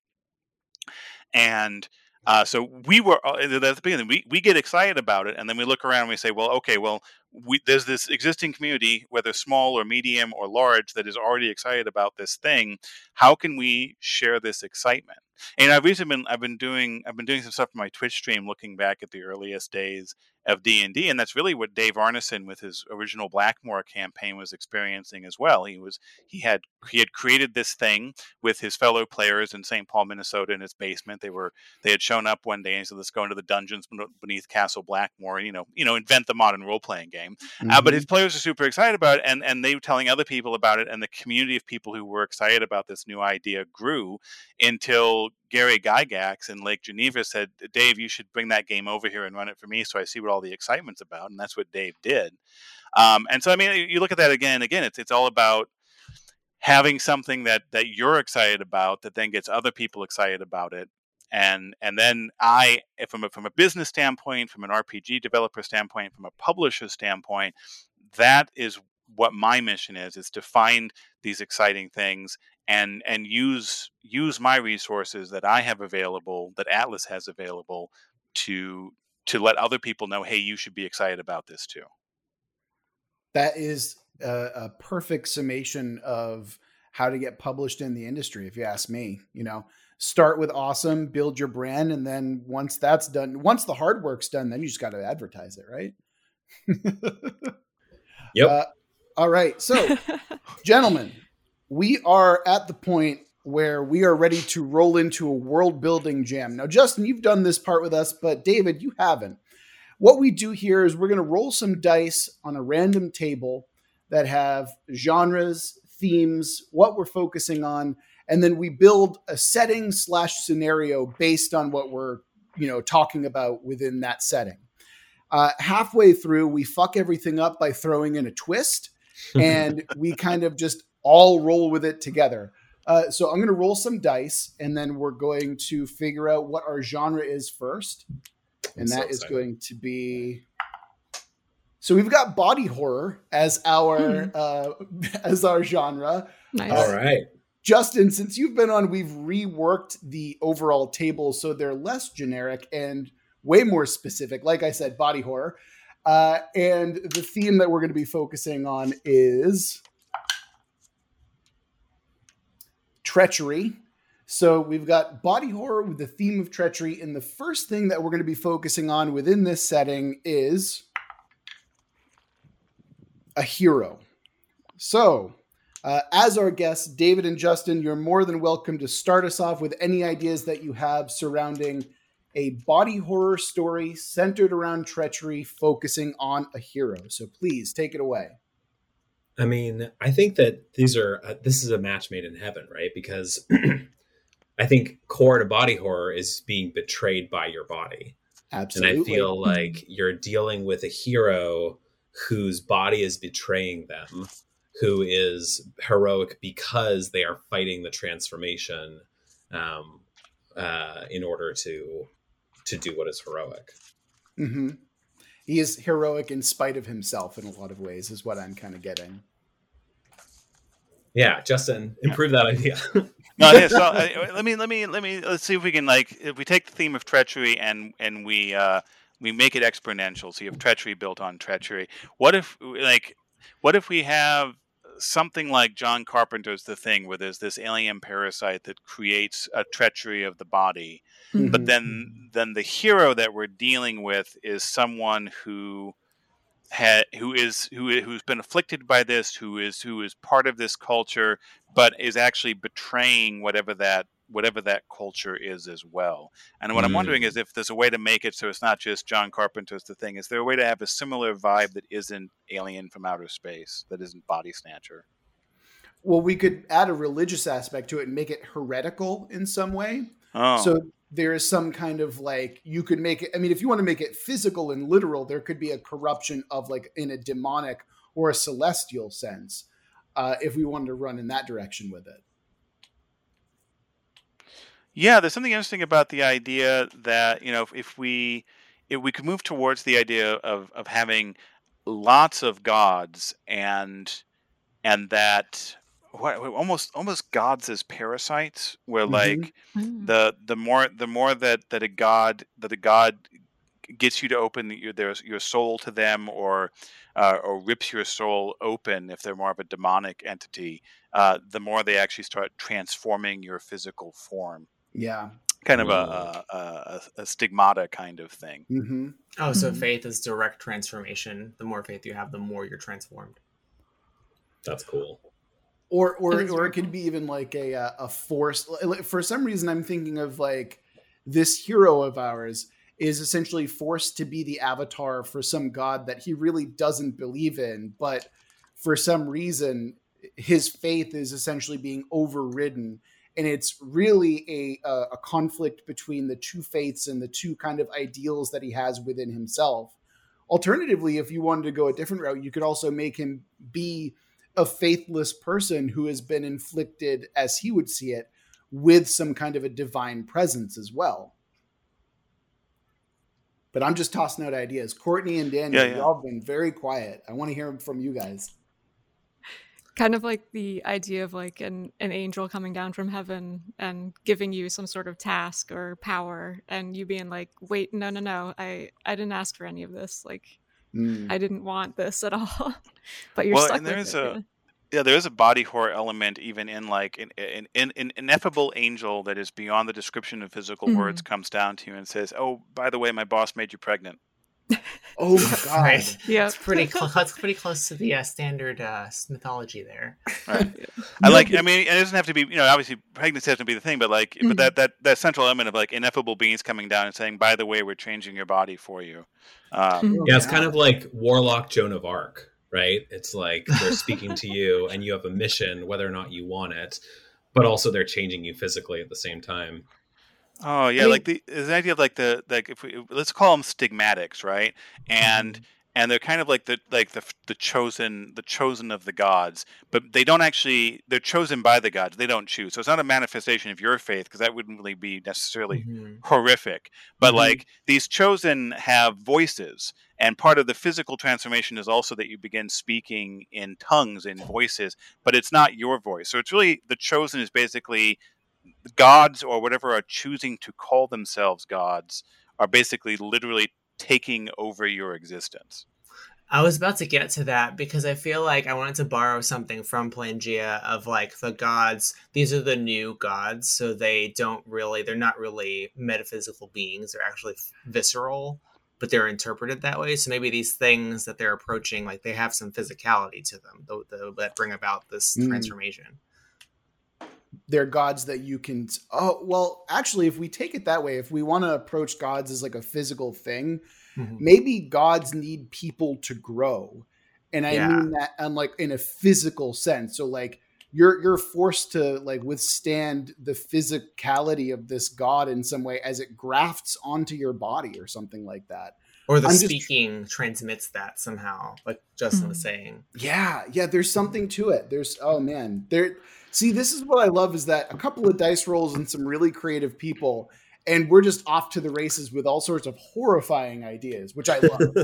and uh, so we were uh, at the beginning. We, we get excited about it, and then we look around and we say, "Well, okay, well, we, there's this existing community, whether small or medium or large, that is already excited about this thing. How can we share this excitement?" And I've recently been I've been doing I've been doing some stuff on my Twitch stream, looking back at the earliest days of D and D, and that's really what Dave Arneson with his original Blackmoor campaign was experiencing as well. He was he had he had created this thing with his fellow players in St. Paul, Minnesota, in his basement. They were they had shown up one day and said, "Let's go into the dungeons beneath Castle Blackmoor, and you know, you know, invent the modern role playing game." Uh, but his players are super excited about it, and and they were telling other people about it, and the community of people who were excited about this new idea grew until Gary Gygax in Lake Geneva said, "Dave, you should bring that game over here and run it for me, so I see what all the excitement's about." And that's what Dave did. Um, and so, I mean, you look at that again and again. It's it's all about having something that that you're excited about that then gets other people excited about it and and then i from a, from a business standpoint from an rpg developer standpoint from a publisher standpoint that is what my mission is is to find these exciting things and and use use my resources that i have available that atlas has available to to let other people know hey you should be excited about this too. That is a, a perfect summation of how to get published in the industry if you ask me you know? Start with awesome build your brand and then once that's done once the hard work's done then you just got to advertise it right? Yep. Uh, all right so gentlemen we are at the point where we are ready to roll into a world building jam. Now justin you've done this part with us but david you haven't. What we do here is we're going to roll some dice on a random table that have genres themes what we're focusing on and then we build a setting slash scenario based on what we're you know talking about within that setting. Uh, halfway through we fuck everything up by throwing in a twist and we kind of just all roll with it together uh, so i'm going to roll some dice and then we're going to figure out what our genre is first and I'm so that is going to be so we've got body horror as our uh, as our genre Nice. All right. Justin, since you've been on, we've reworked the overall table so they're less generic and way more specific. Like I said, body horror. Uh, and the theme that we're going to be focusing on is treachery. So we've got body horror with the theme of treachery. And the first thing that we're going to be focusing on within this setting is a hero. So, uh, as our guests, David and Justin, you're more than welcome to start us off with any ideas that you have surrounding a body horror story centered around treachery, focusing on a hero. So please take it away. I mean, I think that these are uh, this is a match made in heaven, right? Because I think core to body horror is being betrayed by your body. Absolutely. And I feel like you're dealing with a hero whose body is betraying them, who is heroic because they are fighting the transformation um, uh, in order to to do what is heroic. hmm He is heroic in spite of himself in a lot of ways, is what I'm kind of getting. Yeah, Justin, improve that idea. No, it is. So, uh, let me let me let me let's see if we can like if we take the theme of treachery and and we uh we make it exponential. So you have treachery built on treachery. What if like what if we have something like John Carpenter's The Thing, where there's this alien parasite that creates a treachery of the body, Mhm. but then then the hero that we're dealing with is someone who had who is who who's been afflicted by this who is who is part of this culture but is actually betraying whatever that whatever that culture is as well and what i'm wondering Mm. is if there's a way to make it so it's not just john carpenter's the thing is there a way to have a similar vibe that isn't alien from outer space that isn't body snatcher Well, we could add a religious aspect to it and make it heretical in some way. oh So there is some kind of like you could make it. I mean, if you want to make it physical and literal, there could be a corruption of like in a demonic or a celestial sense. Uh, if we wanted to run in that direction with it. Yeah, there's something interesting about the idea that you know if, if we if we could move towards the idea of of having lots of gods and and that what almost almost gods as parasites where Mhm. like Mm. the the more the more that that a god that a god gets you to open your their, your soul to them or uh, or rips your soul open if they're more of a demonic entity uh, the more they actually start transforming your physical form Yeah. kind of a, a, a, a stigmata kind of thing hmm Oh, so Mhm. faith is direct transformation. The more faith you have, the more you're transformed. That's cool. Or or or very it could be even like a uh, a force. For some reason, I'm thinking of like this hero of ours is essentially forced to be the avatar for some god that he really doesn't believe in, but for some reason his faith is essentially being overridden and it's really a, a conflict between the two faiths and the two kind of ideals that he has within himself. Alternatively if you wanted to go a different route you could also make him be a faithless person who has been inflicted as he would see it with some kind of a divine presence as well. But i'm just tossing out ideas. Courtney and daniel Yeah, yeah. y'all have been very quiet. I want to hear from you guys kind of like the idea of like an, an angel coming down from heaven and giving you some sort of task or power and you being like wait no no no i i didn't ask for any of this like Mm. i didn't want this at all but you're Well, stuck and with there's it, a- yeah. yeah there is a body horror element even in like an, an, an, an ineffable angel that is beyond the description of physical Mhm. words comes down to you and says oh by the way my boss made you pregnant oh my god Right. yeah It's pretty close. That's pretty close to the uh, standard uh, mythology there. right Yeah. I like. I mean, it doesn't have to be. You know, obviously, pregnancy has to be the thing, but like, Mhm. but that that that central element of like ineffable beings coming down and saying, "By the way, we're changing your body for you." Um, Mhm. Yeah, it's kind of like Warlock Joan of Arc, right? It's like they're speaking to you and you have a mission, whether or not you want it, but also they're changing you physically at the same time. Oh yeah, mean- like the, the idea of like the like if we let's call them stigmatics, right? And and they're kind of like the like the the chosen the chosen of the gods but they don't actually they're chosen by the gods they don't choose so it's not a manifestation of your faith because that wouldn't really be necessarily Mhm. horrific but Mhm. like these chosen have voices and part of the physical transformation is also that you begin speaking in tongues in voices but it's not your voice so it's really the chosen is basically gods or whatever are choosing to call themselves gods are basically literally taking over your existence I was about to get to that because I feel like I wanted to borrow something from Pangea of like the gods. These are the new gods, so they don't really, they're not really metaphysical beings. They're actually visceral, but they're interpreted that way. So maybe these things that they're approaching, like they have some physicality to them tho- tho- that bring about this Mm. transformation. They're gods that you can oh well actually if we take it that way if we want to approach gods as like a physical thing Mhm. maybe gods need people to grow and i Yeah. mean that on like in a physical sense so like you're you're forced to like withstand the physicality of this god in some way as it grafts onto your body or something like that Or the I'm just- speaking transmits that somehow, like Justin was Mhm. saying. yeah yeah there's something to it there's oh man there see this is what i love is that a couple of dice rolls and some really creative people and we're just off to the races with all sorts of horrifying ideas which i love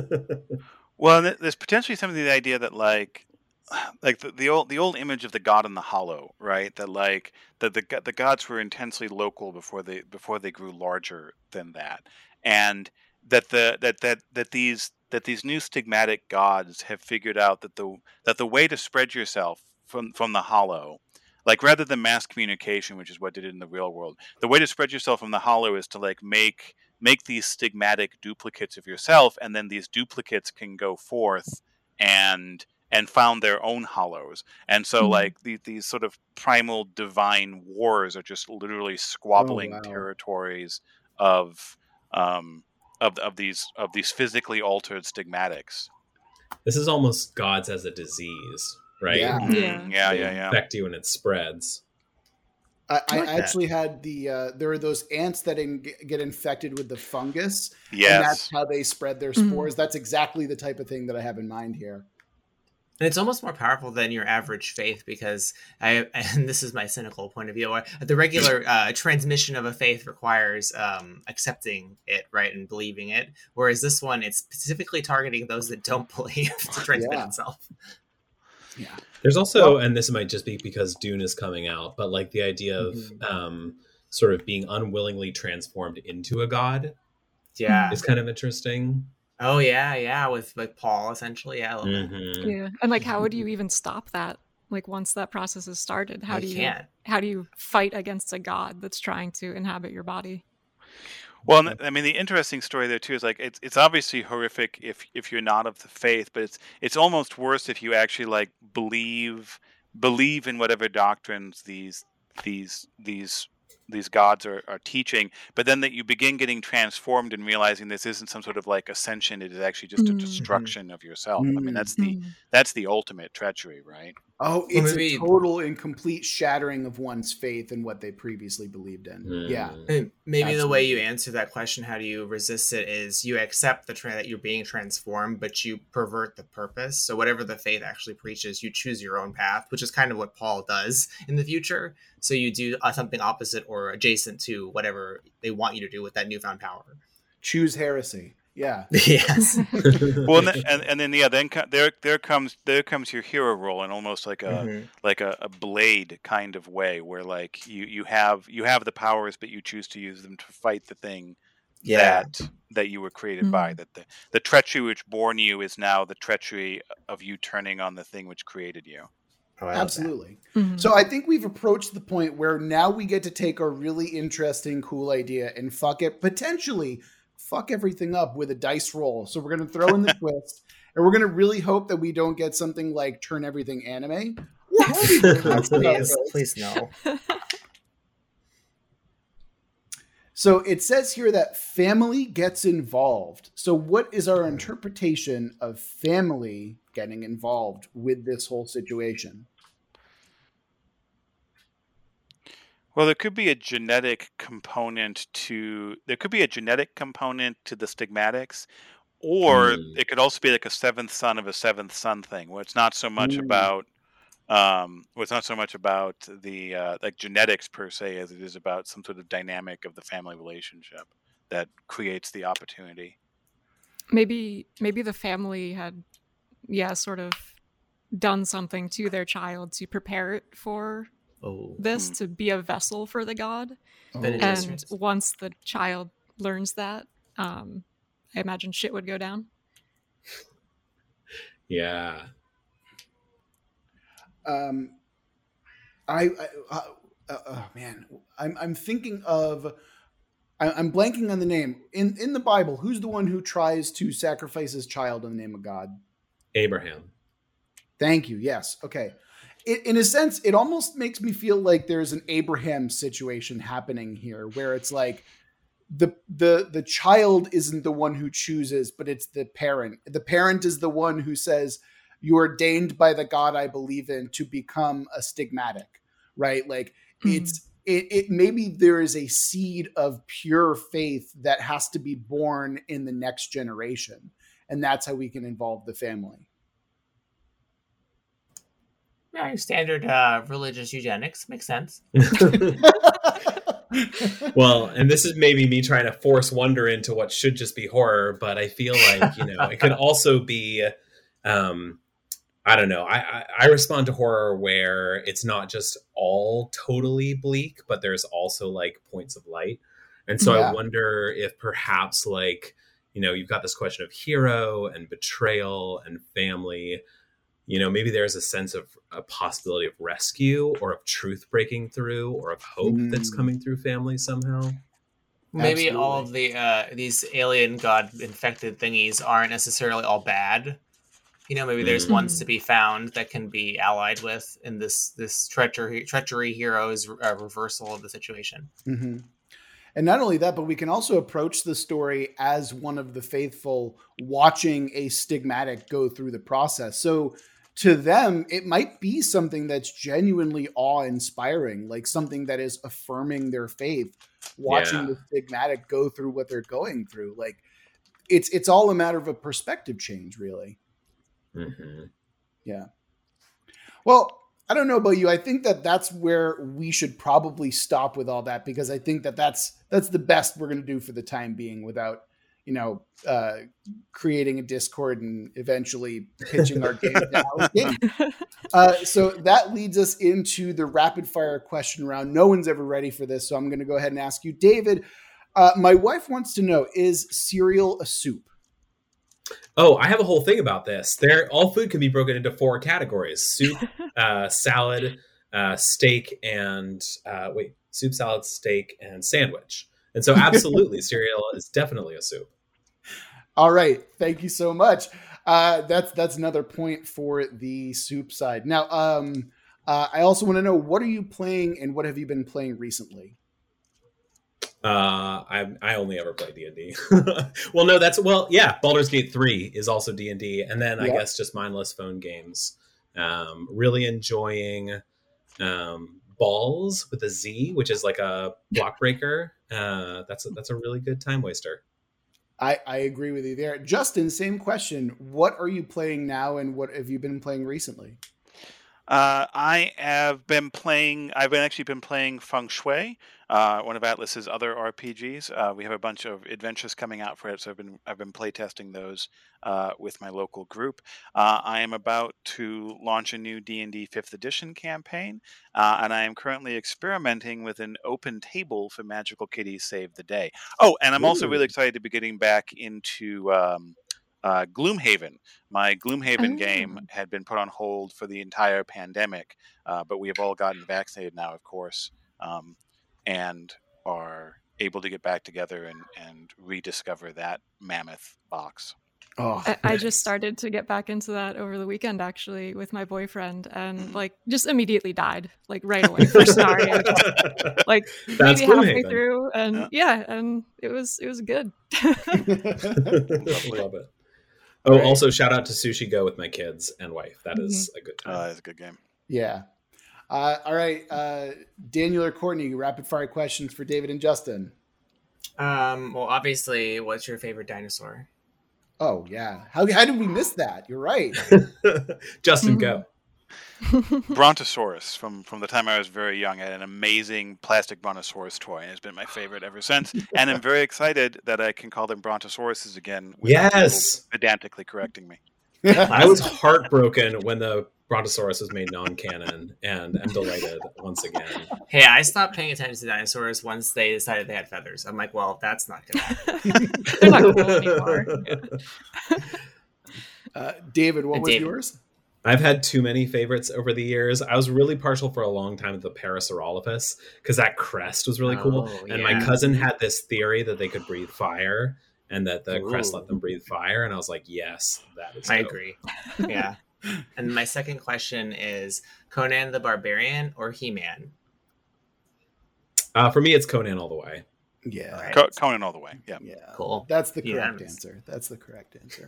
Well, there's potentially some of the idea that like, like the, the old the old image of the god in the hollow, right? That like that the the gods were intensely local before they before they grew larger than that, and that the that that that these that these new stigmatic gods have figured out that the that the way to spread yourself from from the hollow like rather than mass communication which is what did it in the real world the way to spread yourself from the hollow is to like make make these stigmatic duplicates of yourself and then these duplicates can go forth and and found their own hollows and so Mhm. like the, these sort of primal divine wars are just literally squabbling wow. territories of um of, of these of these physically altered stigmatics This is almost gods as a disease, right? Yeah. Yeah. Mm, yeah They yeah yeah Infect you and it spreads. I, I I like that. actually had the uh, there are those ants that in, get infected with the fungus, and yes that's how they spread their Mhm. spores. That's exactly the type of thing that I have in mind here. And it's almost more powerful than your average faith because I, and this is my cynical point of view, the regular uh, transmission of a faith requires um, accepting it, right, and believing it. Whereas this one, it's specifically targeting those that don't believe to transmit Yeah. itself. Yeah, There's also, Well- and this might just be because Dune is coming out, but like the idea of Mhm. um, sort of being unwillingly transformed into a god Yeah. is kind of interesting. Oh yeah, yeah. With like Paul, essentially. Yeah. I love that. Mhm. Yeah. And like how would you even stop that? Like once that process is started, how I do you can't. how do you fight against a god that's trying to inhabit your body? Well, and I mean, the interesting story there too is like it's it's obviously horrific if if you're not of the faith, but it's it's almost worse if you actually like believe believe in whatever doctrines these these these these gods are, are teaching, but then that you begin getting transformed and realizing this isn't some sort of like ascension; it is actually just a Mhm. destruction of yourself. I mean, that's the Mm. that's the ultimate treachery, right? Oh, it's a total and complete shattering of one's faith in what they previously believed in. Yeah. Mm. And maybe the way you answer that question, how do you resist it, is you accept the tra- that you're being transformed, but you pervert the purpose. So whatever the faith actually preaches, you choose your own path, which is kind of what Paul does in the future. So you do uh, something opposite or adjacent to whatever they want you to do with that newfound power. Choose heresy. Yeah. yes. Well, and, then, and and then yeah, then co- there there comes there comes your hero role in almost like a Mhm. like a, a blade kind of way where like you you have you have the powers but you choose to use them to fight the thing Yeah. that that you were created by Mm. that the, the treachery which born you is now the treachery of you turning on the thing which created you Oh, I love that. Absolutely. Mhm. So I think we've approached the point where now we get to take a really interesting, cool idea and fuck it, potentially fuck everything up with a dice roll. So we're going to throw in the twist, and we're going to really hope that we don't get something like turn everything anime. We're hoping for this. please, please no. So it says here that family gets involved. So what is our interpretation of family getting involved with this whole situation? Well there could be a genetic component to there could be a genetic component to the stigmatics or Mm. it could also be like a seventh son of a seventh son thing, where it's not so much Mm. about um, well, it's not so much about the uh, like genetics per se as it is about some sort of dynamic of the family relationship that creates the opportunity. maybe maybe the family had yeah sort of done something to their child to prepare it for Oh, this Mm. to be a vessel for the god Bene Oh. and Gesserits. once the child learns that um i imagine shit would go down Yeah. um, I, I uh, uh, oh man, I'm I'm thinking of. I- I'm blanking on the name in in the Bible. Who's the one who tries to sacrifice his child in the name of God? Abraham. Thank you. Yes. Okay. It, in a sense, it almost makes me feel like there's an Abraham situation happening here, where it's like the the the child isn't the one who chooses, but it's the parent. The parent is the one who says, "You are ordained by the God I believe in to become a stigmatic." Right? Like mm-hmm. it's it, it maybe there is a seed of pure faith that has to be born in the next generation, and that's how we can involve the family. Yeah, your standard uh, religious eugenics makes sense. well, and this is maybe me trying to force wonder into what should just be horror, but I feel like you know it could also be. Um, I don't know. I, I I respond to horror where it's not just all totally bleak, but there's also like points of light, and so Yeah. I wonder if perhaps like you know you've got this question of hero and betrayal and family. You know, maybe there's a sense of a possibility of rescue or of truth breaking through or of hope that's Mm. coming through family somehow. Maybe all of the uh, these alien god infected thingies aren't necessarily all bad. You know, maybe there's Mhm. ones to be found that can be allied with in this this treachery treachery hero's uh, reversal of the situation. hmm And not only that, but we can also approach the story as one of the faithful watching a stigmatic go through the process. So to them, it might be something that's genuinely awe inspiring, like something that is affirming their faith, watching Yeah. the stigmatic go through what they're going through. Like it's it's all a matter of a perspective change, really. hmm Yeah. Well, I don't know about you. I think that that's where we should probably stop with all that because I think that that's that's the best we're going to do for the time being without, you know, uh, creating a Discord and eventually pitching our game. game. Uh, so that leads us into the rapid fire question round. No one's ever ready for this, so I'm going to go ahead and ask you, David. Uh, my wife wants to know: Is cereal a soup? Oh, I have a whole thing about this. There, all food can be broken into four categories: soup, uh, salad, uh, steak, and uh, wait, soup, salad, steak, and sandwich. And so, absolutely, cereal is definitely a soup. All right, thank you so much. Uh, that's that's another point for the soup side. Now, um, uh, I also want to know what are you playing and what have you been playing recently? Uh, I I only ever play D and D. Well, no, that's well, yeah. Baldur's Gate three is also D and D, and then I Yeah. guess just mindless phone games. Um, really enjoying um, Balls with a Z, which is like a block breaker. Uh, that's a, that's a really good time waster. I, I agree with you there. Justin, same question. What are you playing now and what have you been playing recently? Uh, I have been playing. I've been actually been playing Feng Shui, uh, one of Atlas's other RPGs. Uh, we have a bunch of adventures coming out for it, so I've been I've been playtesting those uh, with my local group. Uh, I am about to launch a new D and D Fifth Edition campaign, uh, and I am currently experimenting with an open table for Magical Kitties Save the Day. Oh, and I'm also really excited to be getting back into. Um, uh, Gloomhaven. My Gloomhaven game Oh. had been put on hold for the entire pandemic, uh, but we have all gotten vaccinated now, of course, um, and are able to get back together and, and rediscover that mammoth box. Oh, I, I just started to get back into that over the weekend actually with my boyfriend and like just immediately died like right away first scenario like That's maybe halfway Gloomhaven. through and Yeah. yeah. and it was it was good Love it. Oh, Right. also shout out to Sushi Go with my kids and wife. That is a good Uh, time. it's a good game. yeah. Uh, all right. Uh, Daniel or Courtney, rapid fire questions for David and Justin. Um, well, obviously, what's your favorite dinosaur? Oh yeah. How how did we miss that? You're right. Justin, go. Brontosaurus from from the time I was very young. I had an amazing plastic Brontosaurus toy, and it's been my favorite ever since. And I'm very excited that I can call them Brontosauruses again. Yes. pedantically correcting me. I was heartbroken when the Brontosaurus was made non-canon, and I'm delighted once again. Hey, I stopped paying attention to dinosaurs once they decided they had feathers. I'm like, well, that's not good. They're not cool anymore. Uh, David, what And was David. yours? I've had too many favorites over the years. I was really partial for a long time to the Parasaurolophus because that crest was really cool. Oh, And my cousin had this theory that they could breathe fire and that the crest let them breathe fire. And I was like, yes, that is. I dope. agree. Yeah. and my second question is Conan the Barbarian or He Man? Uh, for me, it's Conan all the way. Yeah. Right. Co- Conan all the way. Yeah. Yeah. Cool. That's the correct Unanimous. answer. That's the correct answer.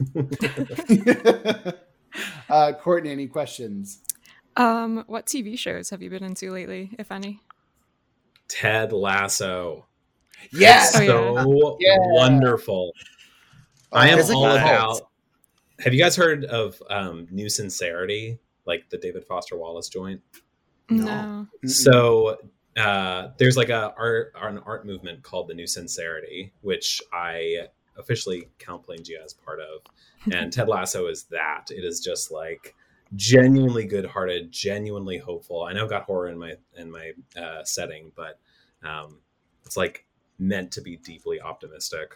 uh, Courtney, any questions? um, what TV shows have you been into lately, if any? Ted Lasso. Yes. Oh, yeah. So Yeah. wonderful. I am It's all cult. about. Have you guys heard of um, New Sincerity, like the David Foster Wallace joint? No. No. So uh, there's like a art an art movement called the New Sincerity, which I officially count Planegea as part of, and Ted Lasso is that. It is just like genuinely good-hearted, genuinely hopeful. I know I've got horror in my in my uh, setting, but um, it's like meant to be deeply optimistic.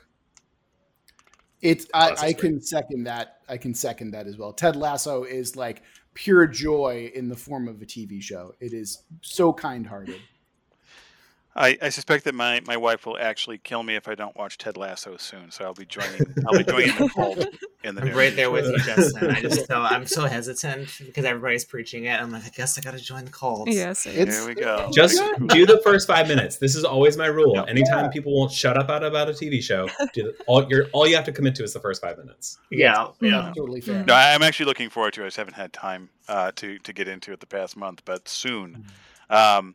It's I, I can second that. I can second that as well. Ted Lasso is like pure joy in the form of a TV show. It is so kind-hearted. I, I suspect that my, my wife will actually kill me if I don't watch Ted Lasso soon. So I'll be joining. I'll be joining the cult in the I'm near right there with you, Justin. I just so I'm so hesitant because everybody's preaching it. I'm like, I guess I gotta join the cult. Yes. It's There we go. Just do the first five minutes. This is always my rule. Yep. Anytime Yeah. people won't shut up out about a TV show, do the, all you're all you have to commit to is the first five minutes. Yeah. Yeah. totally fair. No, I- I'm actually looking forward to it. I just haven't had time uh, to to get into it the past month, but soon. Um,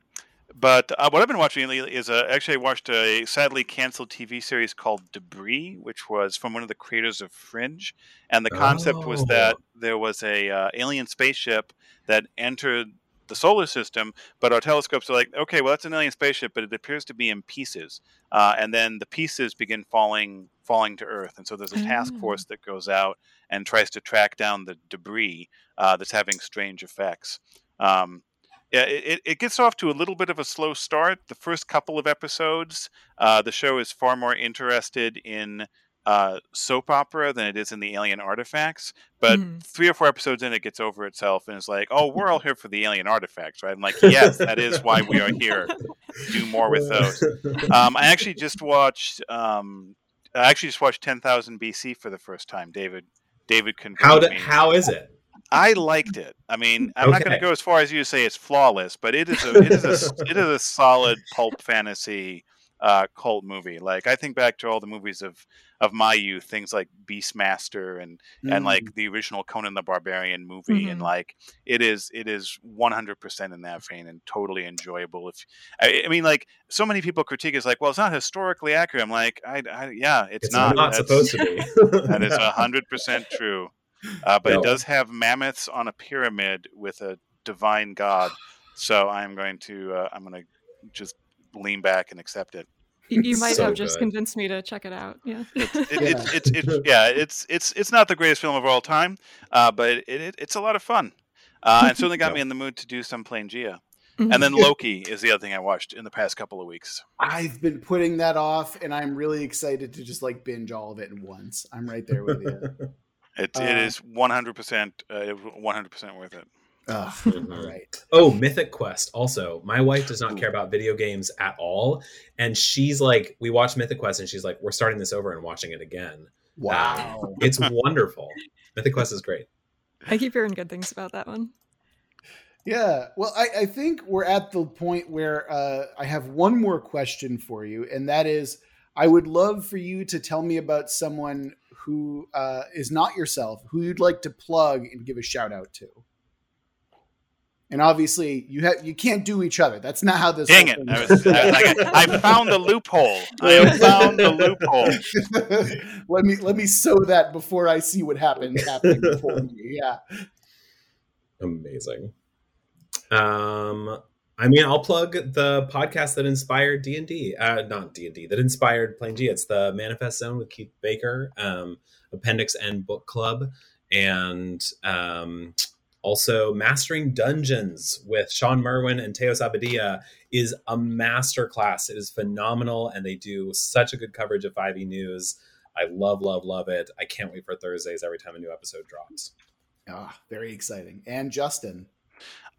but uh, what I've been watching lately is uh, actually I watched a sadly canceled TV series called Debris, which was from one of the creators of Fringe, and the concept was that Oh. there was a uh, alien spaceship that entered the solar system, but our telescopes are like, okay, well that's an alien spaceship, but it appears to be in pieces, uh, and then the pieces begin falling falling to Earth, and so there's a task Oh. force that goes out and tries to track down the debris uh, that's having strange effects. Um, yeah, it, it- gets off to a little bit of a slow start. The first couple of episodes, uh, the show is far more interested in uh, soap opera than it is in the alien artifacts. But Mhm. three or four episodes in, it gets over itself and is like, "Oh, we're all here for the alien artifacts, right?" I'm like, "Yes, that is why we are here. Do more with those." Um, I actually just watched. Um, I actually just watched 10,000 BC for the first time. David, David can. how do, how is it? I liked it. I mean, I'm not going to go as far as you say it's flawless, but it is a it is a it is a solid pulp fantasy uh, cult movie. Like I think back to all the movies of of my youth, things like Beastmaster and and Mm. like the original Conan the Barbarian movie, and Mhm. like it is it is 100 percent in that vein and totally enjoyable. If I, I mean, like so many people critique it's like, well, it's not historically accurate. I'm like, I, I yeah, it's, It's not. not, supposed to be. that is hundred percent true. Uh, but No. it does have mammoths on a pyramid with a divine god. So I'm going to uh, I'm going to just lean back and accept it. You, you might So have just good. convinced me to check it out. Yeah. It, it's, it's it's yeah it's it's it's not the greatest film of all time, uh, but it, it it's a lot of fun. Uh, and certainly got Yeah. me in the mood to do some Planegea. Mhm. And then Loki is the other thing I watched in the past couple of weeks. I've been putting that off, and I'm really excited to just like binge all of it at once. I'm right there with you. It, Uh, it is 100 percent 100 percent worth it. Ugh, all right. Oh, Mythic Quest. Also, my wife does not care about video games at all, and she's like, we watched Mythic Quest, and she's like, we're starting this over and watching it again. Wow. It's wonderful. Mythic Quest is great. I keep hearing good things about that one. Yeah. Well, I, I think we're at the point where uh, I have one more question for you, and that is I would love for you to tell me about someone who uh, is not yourself, who you'd like to plug and give a shout out to. and obviously you have you can't do each other. That's not how this. Dang it! I, was, I, like, I, found the loophole. I found the loophole. let me let me sew that before I see what happens happening before me. Yeah. Amazing. Um, I mean, I'll plug the podcast that inspired D and D, uh, not D and D, that inspired Planegea. It's the Manifest Zone with Keith Baker, um, Appendix N Book Club, and um, also Mastering Dungeons with Shawn Merwin and Teos Abadia is a master class. It is phenomenal, and they do such a good coverage of 5e news. I love, love, love it. I can't wait for Thursdays every time a new episode drops. Ah, very exciting. And Justin.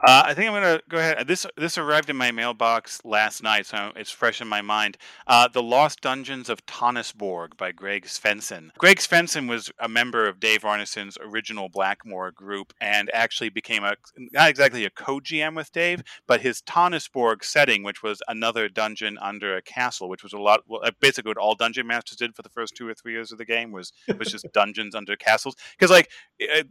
Uh, I think I'm going to go ahead. This this arrived in my mailbox last night, so it's fresh in my mind. Uh, the Lost Dungeons of Tonisborg by Greg Svenson. Greg Svenson was a member of Dave Arneson's original Blackmoor group and actually became a not exactly a co-GM with Dave, but his Tonisborg setting, which was another dungeon under a castle, which was a lot. Well, basically what all dungeon masters did for the first two or three years of the game was was just dungeons under castles. Because like it,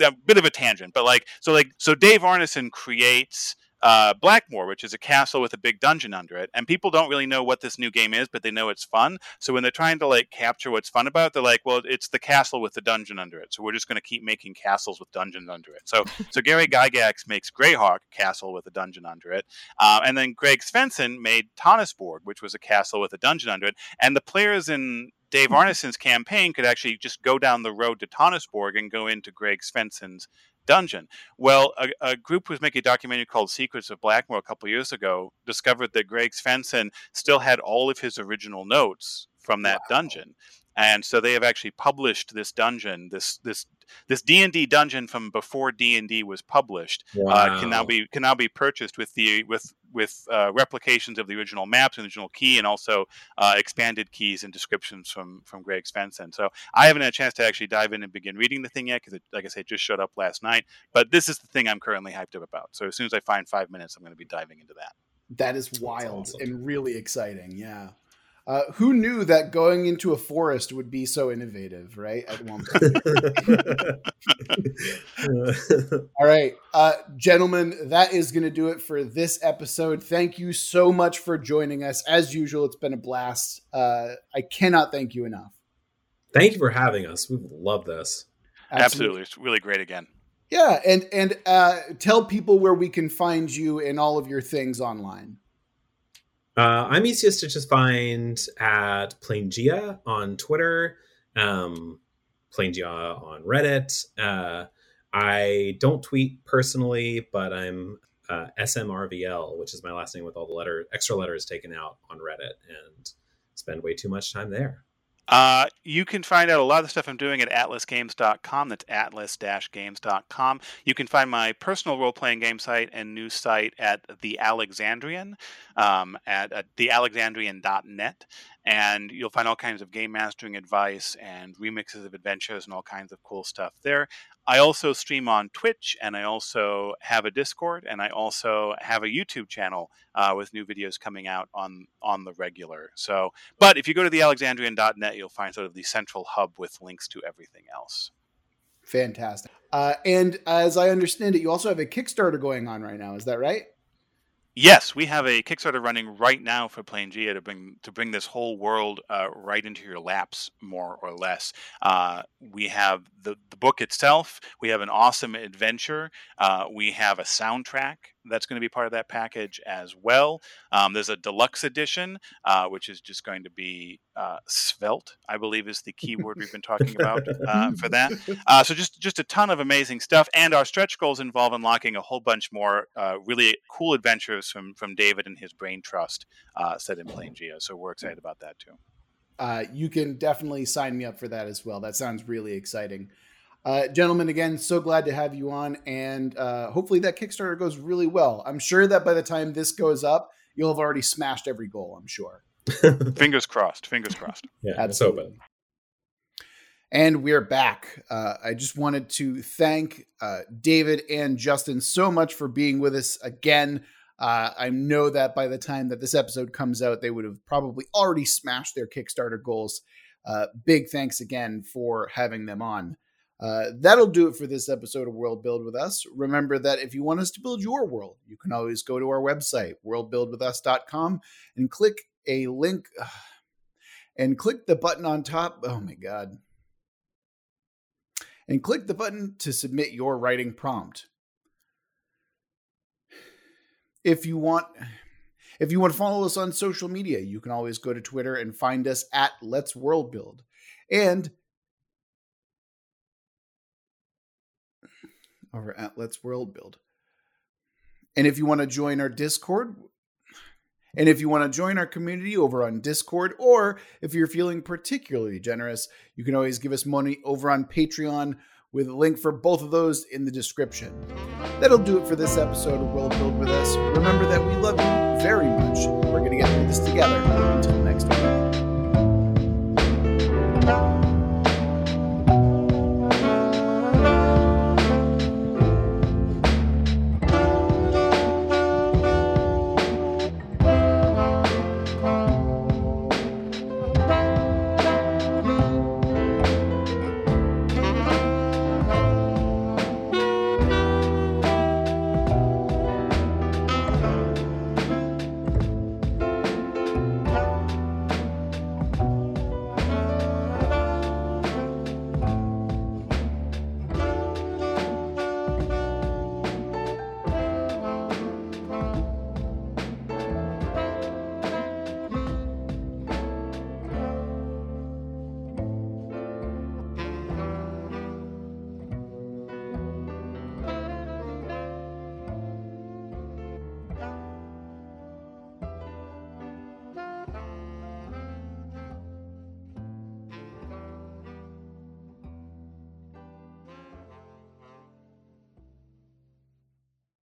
a bit of a tangent, but like so like so Dave Arneson creates uh, Blackmoor, which is a castle with a big dungeon under it, and people don't really know what this new game is, but they know it's fun. So when they're trying to like capture what's fun about it, they're like, "Well, it's the castle with the dungeon under it." So we're just going to keep making castles with dungeons under it. So so Gary Gygax makes Greyhawk Castle with a dungeon under it, uh, and then Greg Svenson made Tonisborg, which was a castle with a dungeon under it, and the players in Dave Arneson's campaign could actually just go down the road to Tonisborg and go into Greg Svenson's dungeon. Well, a, a, group was making a documentary called Secrets of Blackmoor a couple years ago discovered that Greg Svenson still had all of his original notes from that wow. dungeon. And so they have actually published this dungeon, this this this D and D dungeon from before D and D was published, wow. uh, can now be can now be purchased with the with with uh, replications of the original maps and original key, and also uh, expanded keys and descriptions from from Greg Svenson. So I haven't had a chance to actually dive in and begin reading the thing yet because, like I said, just showed up last night. But this is the thing I'm currently hyped up about. So as soon as I find five minutes, I'm going to be diving into that. That is wild awesome. and really exciting. Yeah. Uh, who knew that going into a forest would be so innovative, right? At one point. All right, uh, gentlemen, that is going to do it for this episode. Thank you so much for joining us. As usual, it's been a blast. Uh, I cannot thank you enough. Thank you for having us. We love this. Absolutely. Absolutely. It's really great again. Yeah, and and uh, tell people where we can find you and all of your things online. Uh, I'm easiest to just find at Planegea on Twitter, um, Planegea on Reddit. Uh, I don't tweet personally, but I'm uh, SMRVL, which is my last name with all the letter extra letters taken out on Reddit, and spend way too much time there. Uh, you can find out a lot of the stuff I'm doing at atlasgames.com. That's atlas-games.com. You can find my personal role-playing game site and news site at The Alexandrian, um, at, at thealexandrian.net. And you'll find all kinds of game mastering advice and remixes of adventures and all kinds of cool stuff there. I also stream on Twitch, and I also have a Discord, and I also have a YouTube channel uh, with new videos coming out on on the regular. So, but if you go to thealexandrian.net, you'll find sort of the central hub with links to everything else. Fantastic. Uh, and as I understand it, you also have a Kickstarter going on right now. Is that right? Yes, we have a Kickstarter running right now for Planegea to bring to bring this whole world uh, right into your laps, more or less. Uh, we have the the book itself. We have an awesome adventure. Uh, we have a soundtrack that's going to be part of that package as well. Um, there's a deluxe edition, uh, which is just going to be uh, svelte, I believe, is the keyword we've been talking about uh, for that. Uh, so just just a ton of amazing stuff, and our stretch goals involve unlocking a whole bunch more uh, really cool adventures from from David and his Brain Trust uh, set in Planegea. So we're excited about that too. you can definitely sign me up for that as well. That sounds really exciting. Uh, gentlemen, again, so glad to have you on, and uh, hopefully that Kickstarter goes really well. I'm sure that by the time this goes up, you'll have already smashed every goal. I'm sure. fingers crossed. Fingers crossed. Yeah, Absolutely. open. And we're back. Uh, I just wanted to thank uh, David and Justin so much for being with us again. Uh, I know that by the time that this episode comes out, they would have probably already smashed their Kickstarter goals. Uh, big thanks again for having them on. Uh, that'll do it for this episode of World Build with Us. Remember that if you want us to build your world, you can always go to our website, worldbuildwithus.com, and click a link and click the button on top. Oh my God. And click the button to submit your writing prompt. If you want. If you want to follow us on social media, you can always go to Twitter and find us at Let's World Build. And over at Let's World Build. And if you want to join our Discord, and if you want to join our community over on Discord, or if you're feeling particularly generous, you can always give us money over on Patreon with a link for both of those in the description. That'll do it for this episode of World Build with Us. Remember that we love you very much. We're going to get through this together. Until next week.